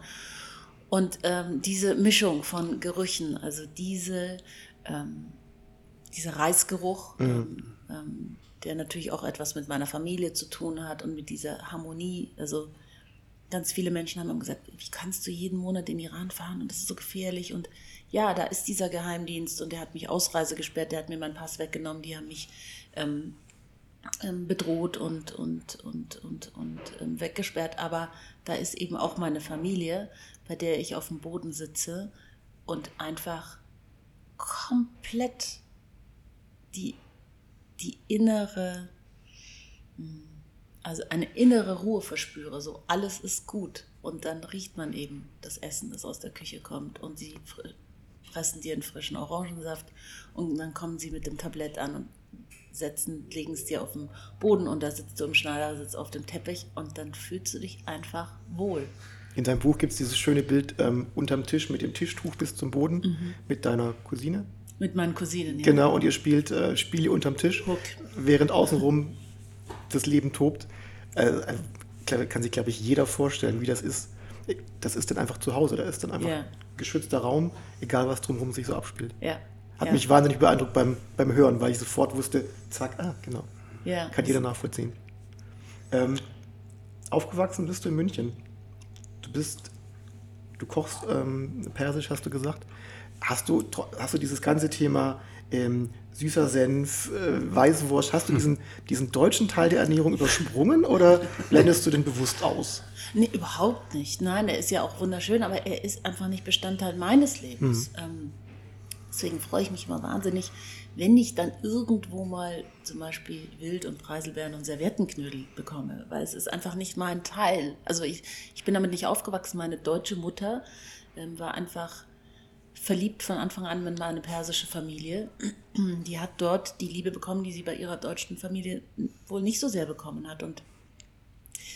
Und ähm, diese Mischung von Gerüchen, also diese, ähm, dieser Reisgeruch, ähm, der natürlich auch etwas mit meiner Familie zu tun hat und mit dieser Harmonie. Also ganz viele Menschen haben gesagt, wie kannst du jeden Monat in den Iran fahren und das ist so gefährlich. Und ja, da ist dieser Geheimdienst und der hat mich Ausreise gesperrt, der hat mir meinen Pass weggenommen, die haben mich ähm, ähm, bedroht und, und, und, und, und ähm, weggesperrt. Aber da ist eben auch meine Familie, bei der ich auf dem Boden sitze und einfach komplett die, die innere, hm, also eine innere Ruhe verspüre. So alles ist gut. Und dann riecht man eben das Essen, das aus der Küche kommt. Und sie fr- fressen dir einen frischen Orangensaft. Und dann kommen sie mit dem Tablett an und setzen, legen es dir auf den Boden und da sitzt du im Schneidersitz auf dem Teppich und dann fühlst du dich einfach wohl. In deinem Buch gibt es dieses schöne Bild ähm, unterm Tisch mit dem Tischtuch bis zum Boden mit deiner Cousine. Mit meinen Cousinen. Ja. Genau, und ihr spielt äh, Spiele unterm Tisch, Hook. während außenrum das Leben tobt. Äh, äh, kann sich, glaube ich, jeder vorstellen, wie das ist. Das ist dann einfach zu Hause, da ist dann einfach Ja. geschützter Raum, egal was drumherum sich so abspielt. Ja. Hat ja. mich wahnsinnig beeindruckt beim, beim Hören, weil ich sofort wusste, zack, ah, genau. Kann jeder nachvollziehen. Ähm, aufgewachsen bist du in München. Du bist, du kochst ähm, Persisch, hast du gesagt. Hast du, hast du dieses ganze Thema ähm, süßer Senf, äh, Weißwurst, hast du diesen, diesen deutschen Teil der Ernährung übersprungen oder blendest du den bewusst aus? Nee, überhaupt nicht. Nein, er ist ja auch wunderschön, aber er ist einfach nicht Bestandteil meines Lebens. Ähm, deswegen freue ich mich immer wahnsinnig, wenn ich dann irgendwo mal zum Beispiel Wild- und Preiselbeeren und Serviettenknödel bekomme, weil es ist einfach nicht mein Teil. Also ich, ich bin damit nicht aufgewachsen. Meine deutsche Mutter ähm, war einfach verliebt von Anfang an in meine persische Familie. Die hat dort die Liebe bekommen, die sie bei ihrer deutschen Familie wohl nicht so sehr bekommen hat. Und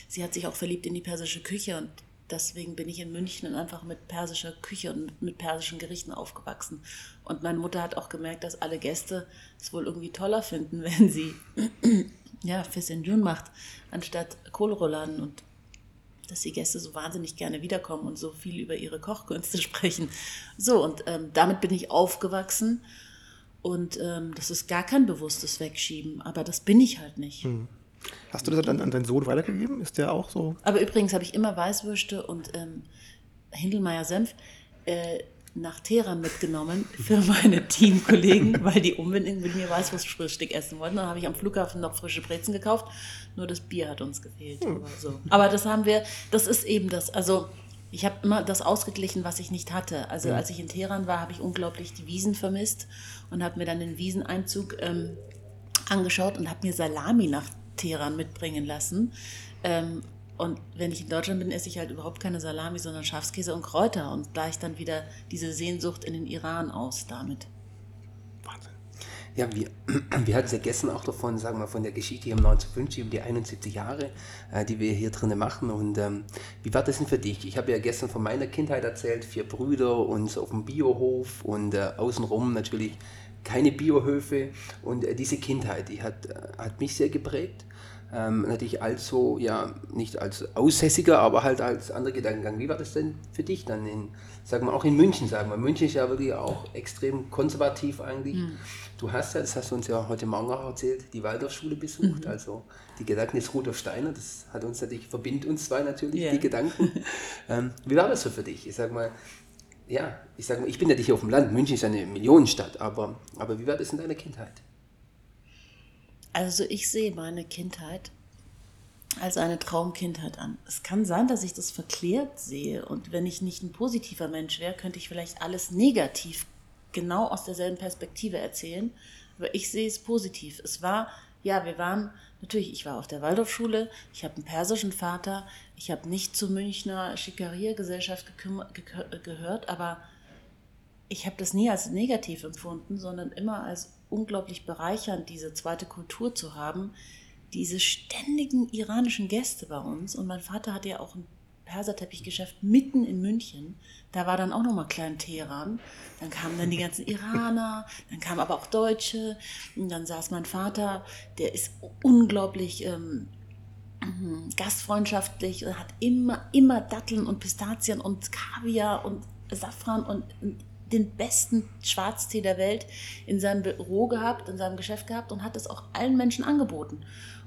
sie hat sich auch verliebt in die persische Küche und deswegen bin ich in München einfach mit persischer Küche und mit persischen Gerichten aufgewachsen. Und meine Mutter hat auch gemerkt, dass alle Gäste es wohl irgendwie toller finden, wenn sie ja, Fessenjun macht, anstatt Kohlrouladen und dass die Gäste so wahnsinnig gerne wiederkommen und so viel über ihre Kochkünste sprechen. So, und ähm, damit bin ich aufgewachsen. Und ähm, das ist gar kein bewusstes Wegschieben, aber das bin ich halt nicht. Hm. Hast du das dann an deinen Sohn weitergegeben? Ist der auch so? Aber übrigens habe ich immer Weißwürste und ähm, Hindelmeier Senf äh, nach Teheran mitgenommen für meine Teamkollegen, weil die unbedingt mit mir Weißwurstfrühstück essen wollten. Dann habe ich am Flughafen noch frische Brezen gekauft. Nur das Bier hat uns gefehlt. Hm. Aber, so. aber das haben wir, das ist eben das. Also ich habe immer das ausgeglichen, was ich nicht hatte. Also als ich in Teheran war, habe ich unglaublich die Wiesen vermisst und habe mir dann den Wieseneinzug ähm, angeschaut und habe mir Salami nach Teheran mitbringen lassen. Ähm, und wenn ich in Deutschland bin, esse ich halt überhaupt keine Salami, sondern Schafskäse und Kräuter. Und da ich dann wieder diese Sehnsucht in den Iran aus damit. Wahnsinn. Ja, wir, wir hatten es ja gestern auch davon, sagen wir, von der Geschichte hier im 1950, um die 71 Jahre, äh, die wir hier drinnen machen. Und ähm, wie war das denn für dich? Ich habe ja gestern von meiner Kindheit erzählt, vier Brüder und auf dem Biohof und äh, außenrum natürlich keine Biohöfe. Und äh, diese Kindheit, die hat, äh, hat mich sehr geprägt ähm, natürlich als so, ja, nicht als Aussässiger, aber halt als anderer Gedankengang. Wie war das denn für dich dann in, sagen wir auch in München, sagen wir. München ist ja wirklich auch extrem konservativ eigentlich. Mhm. Du hast ja, das hast du uns ja heute Morgen auch erzählt, die Waldorfschule besucht, mhm. also die Gedanken des Rudolf Steiner, das hat uns natürlich, verbindet uns zwei natürlich, yeah. die Gedanken. ähm, wie war das so für dich? Ich sag mal, ja, ich sag mal, ich bin ja nicht hier auf dem Land, München ist eine Millionenstadt, aber, aber wie war das in deiner Kindheit? Also ich sehe meine Kindheit als eine Traumkindheit an. Es kann sein, dass ich das verklärt sehe und wenn ich nicht ein positiver Mensch wäre, könnte ich vielleicht alles negativ genau aus derselben Perspektive erzählen. Aber ich sehe es positiv. Es war, ja, wir waren, natürlich, ich war auf der Waldorfschule, ich habe einen persischen Vater, ich habe nicht zur Münchner Schikaria-Gesellschaft gehört, aber ich habe das nie als negativ empfunden, sondern immer als unglaublich bereichernd, diese zweite Kultur zu haben, diese ständigen iranischen Gäste bei uns. Und mein Vater hatte ja auch ein Perserteppichgeschäft mitten in München. Da war dann auch nochmal klein Teheran. Dann kamen dann die ganzen Iraner, dann kamen aber auch Deutsche. Und dann saß mein Vater, der ist unglaublich ähm, gastfreundschaftlich und hat immer, immer Datteln und Pistazien und Kaviar und Safran und den besten Schwarztee der Welt in seinem Büro gehabt, in seinem Geschäft gehabt und hat es auch allen Menschen angeboten.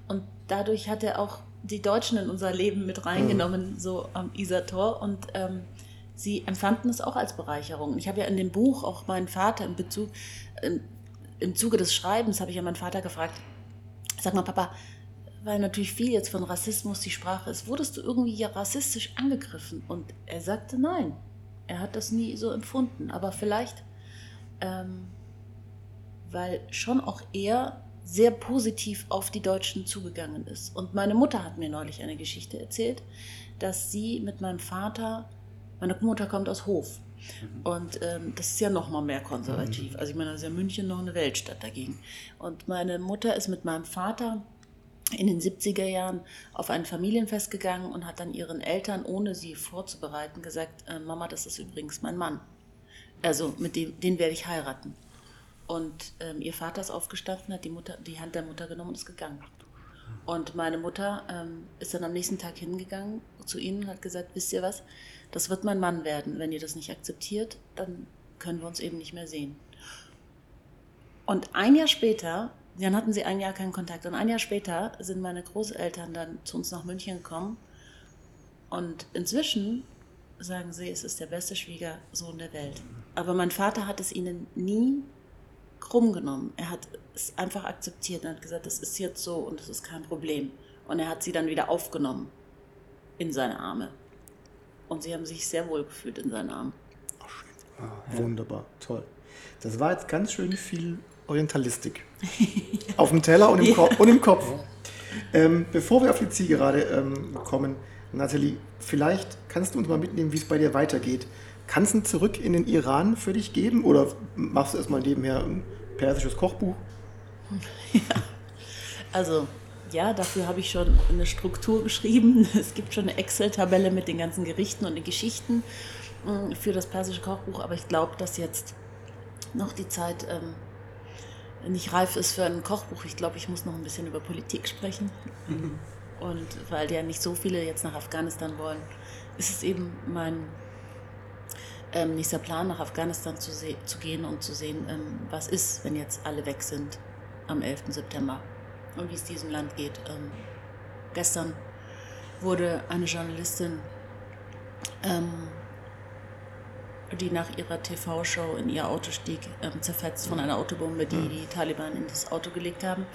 Und dadurch hat er auch die Deutschen in unser Leben mit reingenommen, mhm. so am Isartor. Und ähm, sie empfanden es auch als Bereicherung. Ich habe ja in dem Buch auch meinen Vater in Bezug, in, im Zuge des Schreibens habe ich ja meinen Vater gefragt, sag mal, Papa, weil natürlich viel jetzt von Rassismus die Sprache ist, wurdest du irgendwie ja rassistisch angegriffen? Und er sagte nein. Er hat das nie so empfunden, aber vielleicht, ähm, weil schon auch er sehr positiv auf die Deutschen zugegangen ist. Und meine Mutter hat mir neulich eine Geschichte erzählt, dass sie mit meinem Vater, meine Mutter kommt aus Hof, mhm. und ähm, das ist ja noch mal mehr konservativ. Also ich meine, das ist ja München noch eine Weltstadt dagegen. Und meine Mutter ist mit meinem Vater in den 70er Jahren auf ein Familienfest gegangen und hat dann ihren Eltern, ohne sie vorzubereiten, gesagt, äh, Mama, das ist übrigens mein Mann. Also mit dem, den werde ich heiraten. Und ähm, ihr Vater ist aufgestanden, hat die, Mutter, die Hand der Mutter genommen und ist gegangen. Und meine Mutter ähm, ist dann am nächsten Tag hingegangen zu ihnen und hat gesagt, wisst ihr was, das wird mein Mann werden. Wenn ihr das nicht akzeptiert, dann können wir uns eben nicht mehr sehen. Und ein Jahr später dann hatten sie ein Jahr keinen Kontakt. Und ein Jahr später sind meine Großeltern dann zu uns nach München gekommen. Und inzwischen sagen sie, es ist der beste Schwiegersohn der Welt. Aber mein Vater hat es ihnen nie krumm genommen. Er hat es einfach akzeptiert und hat gesagt, das ist jetzt so und das ist kein Problem. Und er hat sie dann wieder aufgenommen in seine Arme. Und sie haben sich sehr wohl gefühlt in seinen Armen. Ach, schön. Ah, wunderbar, toll. Das war jetzt ganz schön viel Orientalistik. auf dem Teller und im, ja. und im Kopf. Ähm, bevor wir auf die Zielgerade ähm, kommen, Nathalie, vielleicht kannst du uns mal mitnehmen, wie es bei dir weitergeht. Kann es ein Zurück in den Iran für dich geben oder machst du erstmal nebenher ein persisches Kochbuch? Also ja, dafür habe ich schon eine Struktur geschrieben. Es gibt schon eine Excel-Tabelle mit den ganzen Gerichten und den Geschichten mm, für das persische Kochbuch, aber ich glaube, dass jetzt noch die Zeit ähm, nicht reif ist für ein Kochbuch. Ich glaube, ich muss noch ein bisschen über Politik sprechen. Und weil ja nicht so viele jetzt nach Afghanistan wollen, ist es eben mein ähm, nächster Plan, nach Afghanistan zu, zu gehen und zu sehen, ähm, was ist, wenn jetzt alle weg sind am 11. September und wie es diesem Land geht. Ähm, gestern wurde eine Journalistin, ähm, die nach ihrer TV-Show in ihr Auto stieg, ähm, zerfetzt von einer Autobombe, die die Taliban in das Auto gelegt haben.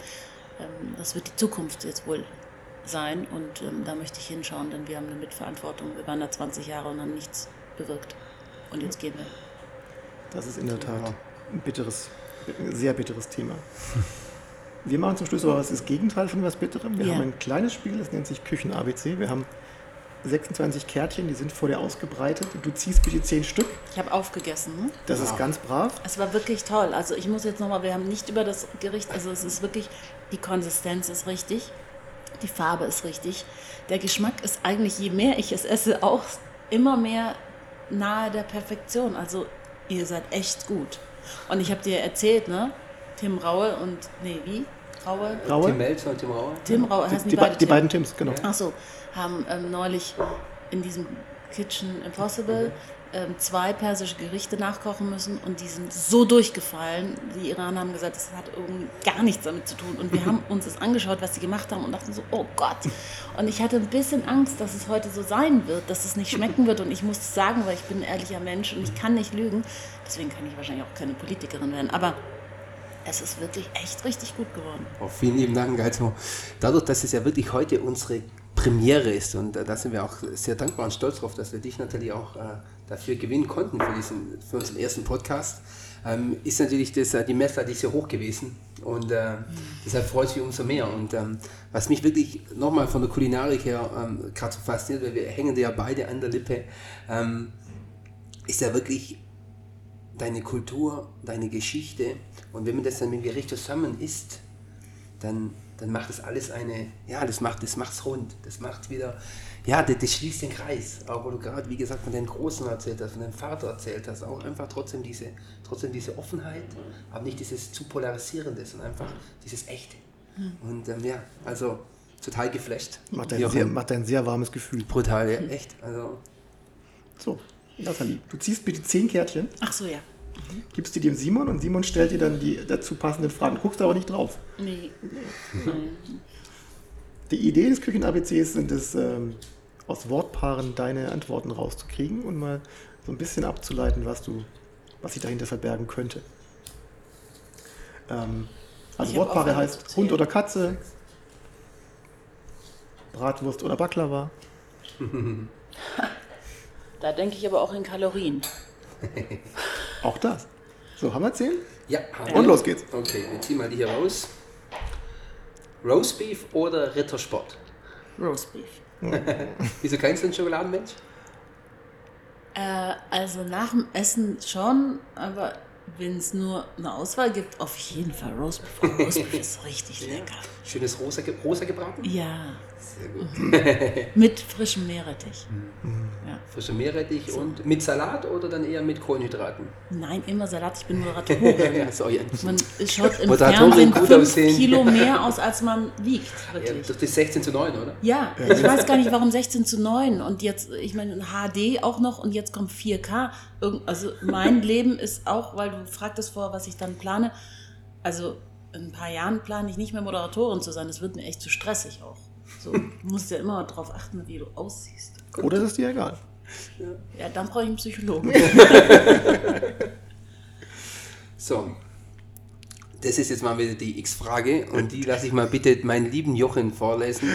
Ähm, das wird die Zukunft jetzt wohl sein und ähm, da möchte ich hinschauen, denn wir haben eine Mitverantwortung. Wir waren da 20 Jahre und haben nichts bewirkt. Und jetzt gehen wir. Das ist in der Tat ein bitteres, ein sehr bitteres Thema. Wir machen zum Schluss aber was das Gegenteil von was Bitterem. Wir Ja. haben ein kleines Spiel, das nennt sich Küchen-ABC. Wir haben 26 Kärtchen, die sind vor dir ausgebreitet. Du ziehst bitte 10 Stück. Ich habe aufgegessen. Ne? Das ist ganz brav. Es war wirklich toll. Also ich muss jetzt nochmal, wir haben nicht über das Gericht, also es ist wirklich, die Konsistenz ist richtig, die Farbe ist richtig. Der Geschmack ist eigentlich, je mehr ich es esse, auch immer mehr nahe der Perfektion. Also ihr seid echt gut. Und ich habe dir erzählt, ne? Tim Raue und, nee, wie? Raue? Raue. Tim Melzer und Tim Rauer. Tim Raue, Die, heißen die, be- die beiden Tims, genau. Ach so, haben ähm, neulich in diesem Kitchen Impossible ähm, zwei persische Gerichte nachkochen müssen und die sind so durchgefallen. Die Iraner haben gesagt, das hat irgendwie gar nichts damit zu tun. Und wir haben uns das angeschaut, was sie gemacht haben und dachten so, oh Gott. Und ich hatte ein bisschen Angst, dass es heute so sein wird, dass es nicht schmecken wird. Und ich muss es sagen, weil ich bin ein ehrlicher Mensch und ich kann nicht lügen. Deswegen kann ich wahrscheinlich auch keine Politikerin werden. Aber es ist wirklich echt richtig gut geworden. Oh, vielen lieben Dank. Also dadurch, dass es ja wirklich heute unsere Premiere ist und äh, da sind wir auch sehr dankbar und stolz drauf, dass wir dich natürlich auch äh, dafür gewinnen konnten für, diesen, für unseren ersten Podcast, ähm, ist natürlich das, äh, die Messlatte sehr hoch gewesen und äh, deshalb freut es mich umso mehr. Und ähm, was mich wirklich nochmal von der Kulinarik her ähm, gerade so fasziniert, weil wir hängen ja beide an der Lippe, ähm, ist ja wirklich deine Kultur, deine Geschichte. Und wenn man das dann mit dem Gericht zusammen isst, dann, dann macht das alles eine, ja, das macht das macht's rund. Das macht wieder, ja, das, das schließt den Kreis. Auch wo du gerade, wie gesagt, von deinen Großen erzählt hast, von deinem Vater erzählt hast, auch einfach trotzdem diese, trotzdem diese Offenheit, aber nicht dieses zu polarisierende, sondern einfach dieses Echte. Und ähm, ja, also total geflasht. Macht ein, sehr, macht ein sehr warmes Gefühl. Brutal, ja, echt. Also, So, Nathalie, du ziehst bitte 10 Kärtchen, Ach so, ja. gibst die dem Simon und Simon stellt dir dann die dazu passenden Fragen. Du guckst aber nicht drauf. Nee. Die Idee des Küchen-ABCs sind es, ähm, aus Wortpaaren deine Antworten rauszukriegen und mal so ein bisschen abzuleiten, was du, was sich dahinter verbergen könnte. Ähm, also Wortpaare heißt. Hund oder Katze, Bratwurst oder Baklava. Da denke ich aber auch in Kalorien. Auch das. So, haben wir 10? ja, haben Und wir. los geht's. Okay, wir ziehen mal die hier raus. Roastbeef oder Rittersport? Roastbeef. Wieso kein Schokoladenmensch? Äh, also nach dem Essen schon, aber wenn es nur eine Auswahl gibt, auf jeden Fall Roastbeef. Roastbeef ist richtig lecker. Schönes rosa, rosa gebraten? Ja, Sehr gut. mit frischem Meerrettich. Ja. Frische Meerrettich und mit Salat oder dann eher mit Kohlenhydraten? Nein, immer Salat, ich bin Moderatorin. ja, sorry. Man schaut im Fernsehen gut fünf aussehen. Kilo mehr aus, als man wiegt. Ja, Wirklich. durch die 16 zu 9, oder? Ja, ich weiß gar nicht, warum 16 zu 9 und jetzt, ich meine, HD auch noch und jetzt kommt 4K. Irgend- Also mein Leben ist auch, weil du fragtest vorher, was ich dann plane. Also in ein paar Jahren plane ich nicht mehr Moderatorin zu sein. Das wird mir echt zu stressig auch. So, du musst ja immer darauf achten, wie du aussiehst. Oder ist es dir egal? Ja, dann brauche ich einen Psychologen. So. Das ist jetzt mal wieder die X-Frage und die lasse ich mal bitte meinen lieben Jochen vorlesen.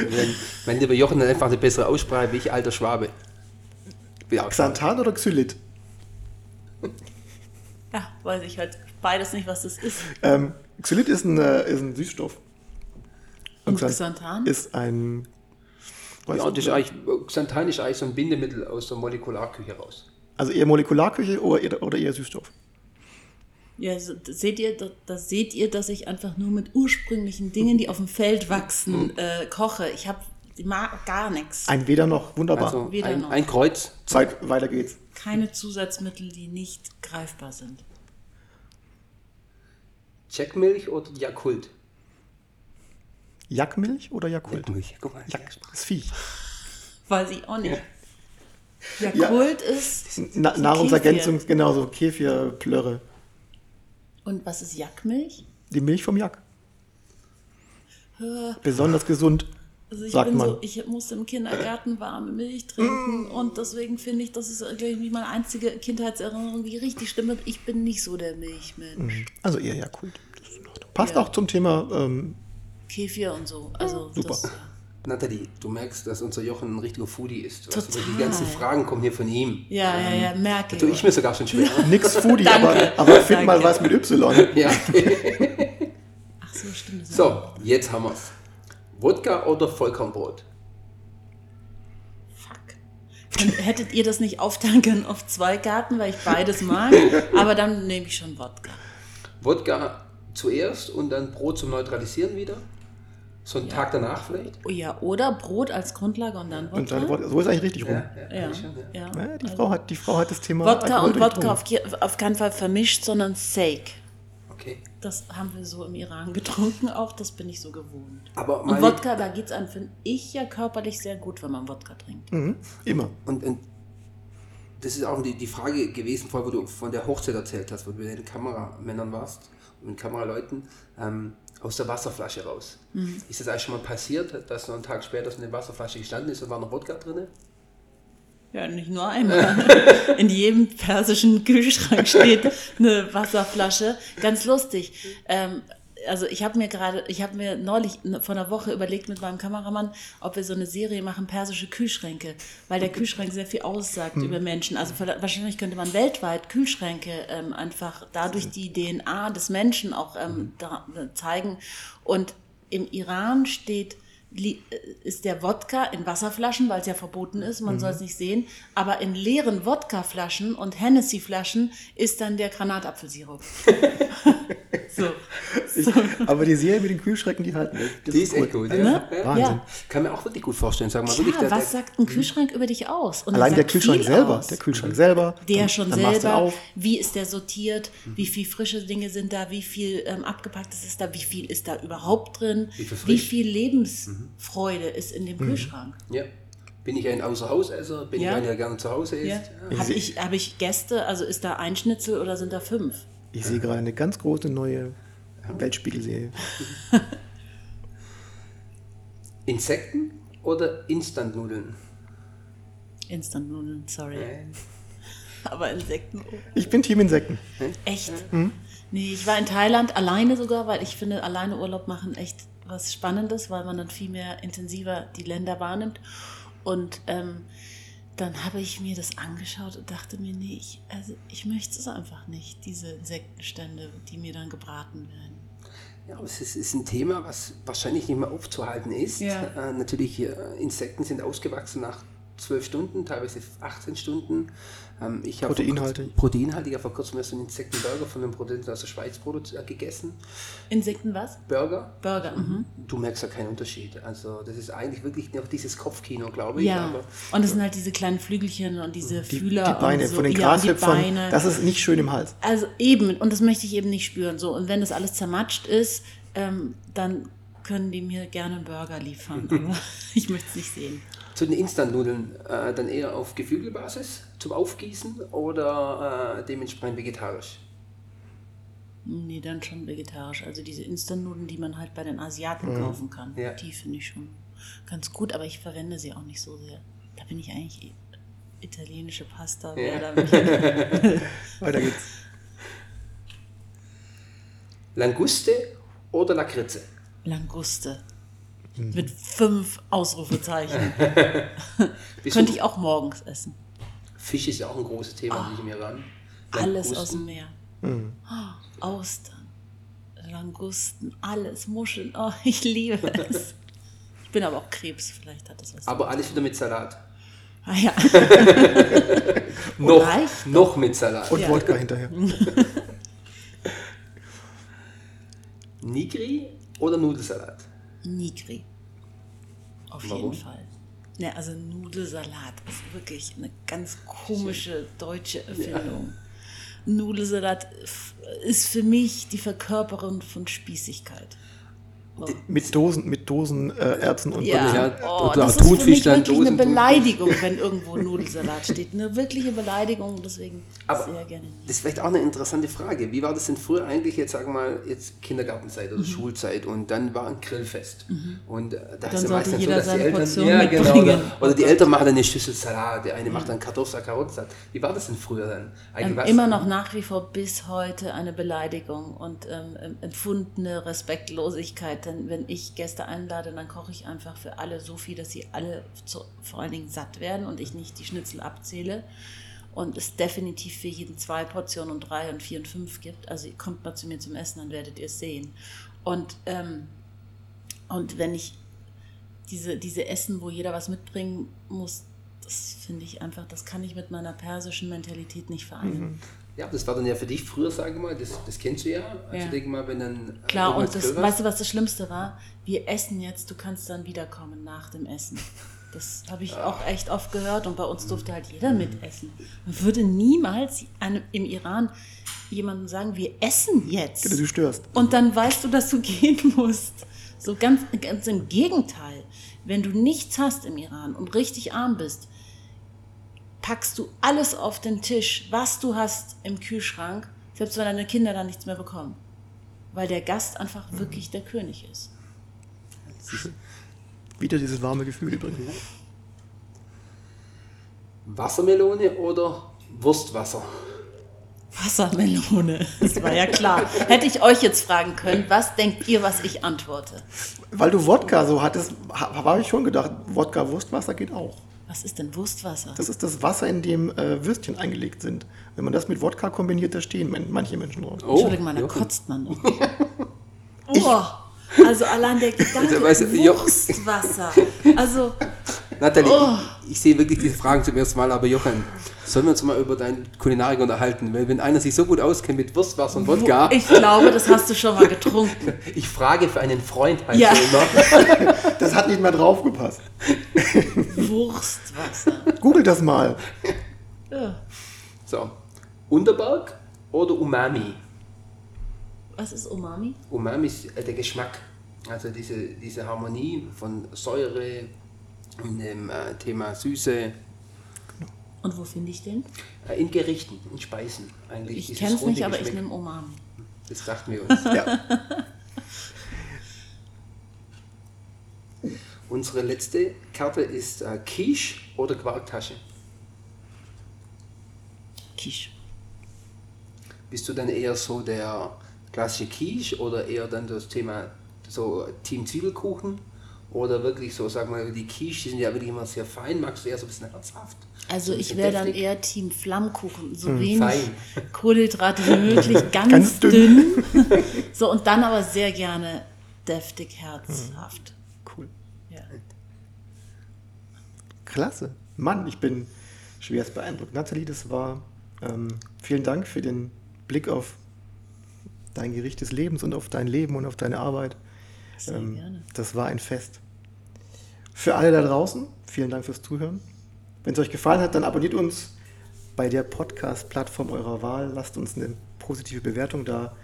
Mein lieber Jochen hat einfach eine bessere Aussprache wie ich, alter Schwabe. Xanthan oder Xylit? Ja, weiß ich halt beides nicht, was das ist. Ähm, Xylit ist ein, äh, ist ein Süßstoff. Und Xan- Xanthan? Ist ein. Ja, das ist eigentlich, Xanthan ist eigentlich so ein Bindemittel aus der Molekularküche raus. Also eher Molekularküche oder eher, oder eher Süßstoff? Ja, so, das seht ihr, da, da seht ihr, dass ich einfach nur mit ursprünglichen Dingen, die auf dem Feld wachsen, äh, koche. Ich habe gar nichts. Ein Weder noch, wunderbar. Also Weder ein, noch. ein Kreuz. Zeit, weiter geht's. Keine Zusatzmittel, die nicht greifbar sind. Jackmilch oder Jakult? Jackmilch oder Jakult? Jackmilch. Guck mal. Jack, das Viech. Weiß ich auch nicht. Jakult ist. Na, so Nahrungsergänzung, Kefir. genau, so Kefir, Plörre. Und was ist Jackmilch? Die Milch vom Jack. Besonders gesund, Also ich sagt bin man. so, ich musste im Kindergarten warme Milch trinken und deswegen finde ich, das ist irgendwie meine einzige Kindheitserinnerung, die richtig stimmt. Ich bin nicht so der Milchmensch. Also eher in Ordnung. Passt Ja. auch zum Thema ähm, Kefir und so. Also Super. Das, Nathalie, du merkst, dass unser Jochen ein richtiger Foodie ist. Also Total. die ganzen Fragen kommen hier von ihm. ja, ja, ja, merke Tu ich mir sogar schon schwer. nix Foodie, aber, aber find mal Danke. was mit Y. ja. Ach so, stimmt. So, jetzt haben wir's. Wodka oder Vollkornbrot? Fuck. Dann hättet ihr das nicht aufteilen können auf zwei Garten, weil ich beides mag, aber dann nehme ich schon Wodka. Wodka zuerst und dann Brot zum Neutralisieren wieder? So einen Tag danach vielleicht? Oh ja, oder Brot als Grundlage und dann Wodka. Und dann, Wodka- so ist eigentlich richtig rum. ja, schon, ja. ja. Ja, die, Frau hat, die Frau hat das Thema Wodka Alkohol und Wodka auf, auf keinen Fall vermischt, sondern Steak. Das haben wir so im Iran getrunken auch, das bin ich so gewohnt. Aber Und Wodka, da geht es an, finde ich ja körperlich sehr gut, wenn man Wodka trinkt. Mhm, immer. und, und das ist auch die, die Frage gewesen, vorher, wo du von der Hochzeit erzählt hast, wo du mit den Kameramännern warst und Kameraleuten, ähm, aus der Wasserflasche raus. Mhm. Ist das eigentlich schon mal passiert, dass noch einen Tag später so eine Wasserflasche gestanden ist und war noch Wodka drin? Ja, nicht nur einmal. In jedem persischen Kühlschrank steht eine Wasserflasche. Ganz lustig. Ähm, also ich habe mir gerade, ich habe mir neulich vor einer Woche überlegt mit meinem Kameramann, ob wir so eine Serie machen, persische Kühlschränke, weil der Kühlschrank sehr viel aussagt über Menschen. Also wahrscheinlich könnte man weltweit Kühlschränke ähm, einfach dadurch die DNA des Menschen auch ähm, da, zeigen. Und im Iran steht ist der Wodka in Wasserflaschen, weil es ja verboten ist, man soll es nicht sehen, aber in leeren Wodkaflaschen und Hennessy-Flaschen ist dann der Granatapfelsirup. so. Ich, aber die Serie mit den Kühlschränken, die halten. Das Die ist echt cool. gut. Ne? Ja. Wahnsinn. Ja. Kann mir auch wirklich gut vorstellen. Sag mal wirklich, Ja, der, was der, sagt ein Kühlschrank über dich aus? Und Allein der Kühlschrank selber, aus. der Kühlschrank selber. Der dann- schon dann selber, auf. wie ist der sortiert, wie viel frische Dinge sind da, wie viel ähm, abgepacktes ist da, wie viel ist da überhaupt drin, Wie viel viel Lebensfreude ist in dem Kühlschrank. ja. Bin ich ein Außerhausesser? Bin Ja. ich einer, der gerne zu Hause isst? Ja. Habe ich, hab ich Gäste, also ist da ein Schnitzel oder sind da fünf? Ich sehe gerade eine ganz große neue Weltspiegelserie. Insekten oder Instantnudeln? Instant-Nudeln, sorry. Aber Insekten. Ich bin Team Insekten. Echt? Nee, ich war in Thailand alleine sogar, weil ich finde, alleine Urlaub machen echt was Spannendes, weil man dann viel mehr intensiver die Länder wahrnimmt. Und ähm, dann habe ich mir das angeschaut und dachte mir, nee, ich, also ich möchte es einfach nicht, diese Insektenstände, die mir dann gebraten werden. Ja, aber es ist, ist ein Thema, was wahrscheinlich nicht mehr aufzuhalten ist. Ja. Äh, natürlich, äh, Insekten sind ausgewachsen nach 12 Stunden, teilweise 18 Stunden. Ähm, ich habe vor Proteinhaltig. kurzem- Proteinhaltig. Ich habe vor kurzem erst einen Insektenburger von einem Produzenten aus der Schweiz äh, gegessen. Insekten was? Burger. Burger. Mhm. Du merkst ja keinen Unterschied. Also das ist eigentlich wirklich noch dieses Kopfkino, glaube ich. Ja, Aber und es sind halt diese kleinen Flügelchen und diese Die, Fühler. die Beine und so. von den ja, Grashüpfern, das ist nicht schön im Hals. Also eben, und das möchte ich eben nicht spüren. So, und wenn das alles zermatscht ist, ähm, dann können die mir gerne einen Burger liefern. Aber ich möchte es nicht sehen. Zu den Instantnudeln äh, dann eher auf Geflügelbasis zum Aufgießen oder äh, dementsprechend vegetarisch? Nee, dann schon vegetarisch. Also diese Instant-Nudeln, die man halt bei den Asiaten kaufen kann, Ja. die finde ich schon ganz gut, aber ich verwende sie auch nicht so sehr. Da bin ich eigentlich italienische Pasta. Ja. Weiter geht's. Languste oder Lakritze? Languste. Mhm. Mit fünf Ausrufezeichen. Könnte ich auch morgens essen. Fisch ist ja auch ein großes Thema Ah. nicht im Iran. Alles aus dem Meer. Mhm. Oh, Austern, Langusten, alles, Muscheln. Oh, ich liebe es. Ich bin aber auch Krebs, vielleicht hat das was. Aber alles wieder mit Salat. Ah ja. Noch, reicht noch mit Salat. Und Ja. Wodka hinterher. Nigri oder Nudelsalat? Nigri. Auf Warum? jeden Fall. Ne, also Nudelsalat ist wirklich eine ganz komische deutsche Erfindung. Nudelsalat f- ist für mich die Verkörperung von Spießigkeit. Mit Dosen, mit Dosen äh, Erzen und Ja, Ja, oh, oder das ist für mich wirklich eine Dosen- Beleidigung, wenn irgendwo Nudelsalat steht. Eine wirkliche Beleidigung, deswegen Aber sehr gerne. das ist vielleicht auch eine interessante Frage. Wie war das denn früher eigentlich, jetzt sagen wir mal, jetzt Kindergartenzeit Mhm. oder Schulzeit und dann war ein Grillfest. Und äh, da ist ja sollte meistens so, jeder dass die seine Eltern, Portion ja, genau, mitbringen. oder, oder die Eltern machen dann eine Schüssel Salat, der eine macht dann Kartoffelsalat, Karottensalat. Wie war das denn früher dann? Eigentlich Ähm, immer noch nach wie vor bis heute eine Beleidigung und ähm, empfundene Respektlosigkeit. Denn wenn ich Gäste einlade, dann koche ich einfach für alle so viel, dass sie alle zu, vor allen Dingen satt werden und ich nicht die Schnitzel abzähle. Und es definitiv für jeden zwei Portionen und drei und vier und fünf gibt. Also kommt mal zu mir zum Essen, dann werdet ihr es sehen. Und, ähm, und wenn ich diese, diese Essen, wo jeder was mitbringen muss, das finde ich einfach, das kann ich mit meiner persischen Mentalität nicht vereinen. Ja, das war dann ja für dich früher, sage ich mal, das, das kennst du ja. Also Ja. denke mal, wenn dann. äh, Klar, und das, weißt du, was das Schlimmste war? Wir essen jetzt, du kannst dann wiederkommen nach dem Essen. Das habe ich auch echt oft gehört und bei uns durfte halt jeder mitessen. Man würde niemals einem, im Iran jemandem sagen, wir essen jetzt. du störst. Und dann weißt du, dass du gehen musst. So ganz, ganz im Gegenteil. Wenn du nichts hast im Iran und richtig arm bist, packst du alles auf den Tisch, was du hast im Kühlschrank, selbst wenn deine Kinder dann nichts mehr bekommen. Weil der Gast einfach wirklich der König ist. Wieder dieses warme Gefühl übrigens. Wassermelone oder Wurstwasser? Wassermelone, das war ja klar. Hätte ich euch jetzt fragen können, was denkt ihr, was ich antworte? Weil du Wodka so hattest, ha- habe ich schon gedacht, Wodka Wurstwasser geht auch. Was ist denn Wurstwasser? Das ist das Wasser, in dem äh, Würstchen eingelegt sind. Wenn man das mit Wodka kombiniert, da stehen manche Menschen drauf. Oh, Entschuldigung, mal, da Jochen. kotzt man doch. Oh, also allein der Gedanke, Wurstwasser. Also, Nathalie, Oh. Ich, ich sehe wirklich diese Fragen zum ersten Mal, aber Jochen, sollen wir uns mal über deine Kulinarik unterhalten? Weil wenn einer sich so gut auskennt mit Wurstwasser und Wodka, ich, ich glaube, das hast du schon mal getrunken. frage für einen Freund halt Ja. immer. Das hat nicht mehr draufgepasst. Wurstwasser. Google das mal. Ja. So, Unterberg oder Umami? Was ist Umami? Umami ist äh, der Geschmack. Also diese, diese Harmonie von Säure und dem äh, Thema Süße Und wo finde ich den? äh, in Gerichten, in Speisen. Eigentlich Ich kenne es nicht, aber ich Geschmack. nehme Umami. Das dachten wir uns. Ja. Unsere letzte Karte ist äh, Quiche oder Quarktasche. Quiche. Bist du dann eher so der klassische Quiche oder eher dann das Thema so Team Zwiebelkuchen? Oder wirklich so, sagen wir mal, die Quiche, die sind ja wirklich immer sehr fein. Magst du eher so ein bisschen herzhaft? Also So ich wäre dann eher Team Flammkuchen. So wenig Hm, fein. Kohlenhydrate wie möglich, ganz, Ganz dünn. so und dann aber sehr gerne deftig, herzhaft. Cool. Ja. Klasse. Mann, ich bin schwerst beeindruckt. Nathalie, das war ähm, vielen Dank für den Blick auf dein Gericht des Lebens und auf dein Leben und auf deine Arbeit. Sehr Ähm, gerne. Das war ein Fest. Für alle da draußen, vielen Dank fürs Zuhören. Wenn es euch gefallen hat, dann abonniert uns bei der Podcast-Plattform eurer Wahl. Lasst uns eine positive Bewertung da.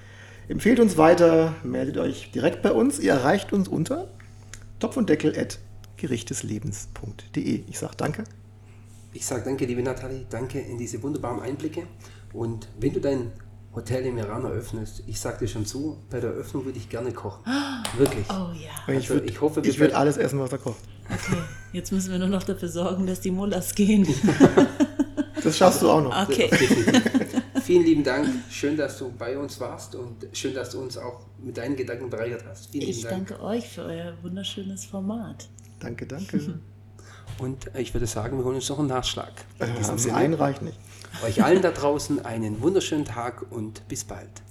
Empfehlt uns weiter, meldet euch direkt bei uns. Ihr erreicht uns unter topf und deckel at gerichteslebens.de. Ich sage danke. Ich sage danke, liebe Nathalie, danke in diese wunderbaren Einblicke. Und wenn du dein Hotel im Iran eröffnest, ich sage dir schon zu, bei der Eröffnung würde ich gerne kochen. Wirklich. Oh ja. Ich Also, würde ich hoffe, ich würd werden- alles essen, was er kocht. Okay, jetzt müssen wir nur noch dafür sorgen, dass die Mullers gehen. Das schaffst du auch noch. Okay. Vielen lieben Dank. Schön, dass du bei uns warst und schön, dass du uns auch mit deinen Gedanken bereichert hast. Vielen Ich lieben Dank. danke euch für euer wunderschönes Format. Danke, danke. Und äh, ich würde sagen, wir holen uns noch einen Nachschlag. Sinne, ein reicht nicht. Euch allen da draußen einen wunderschönen Tag und bis bald.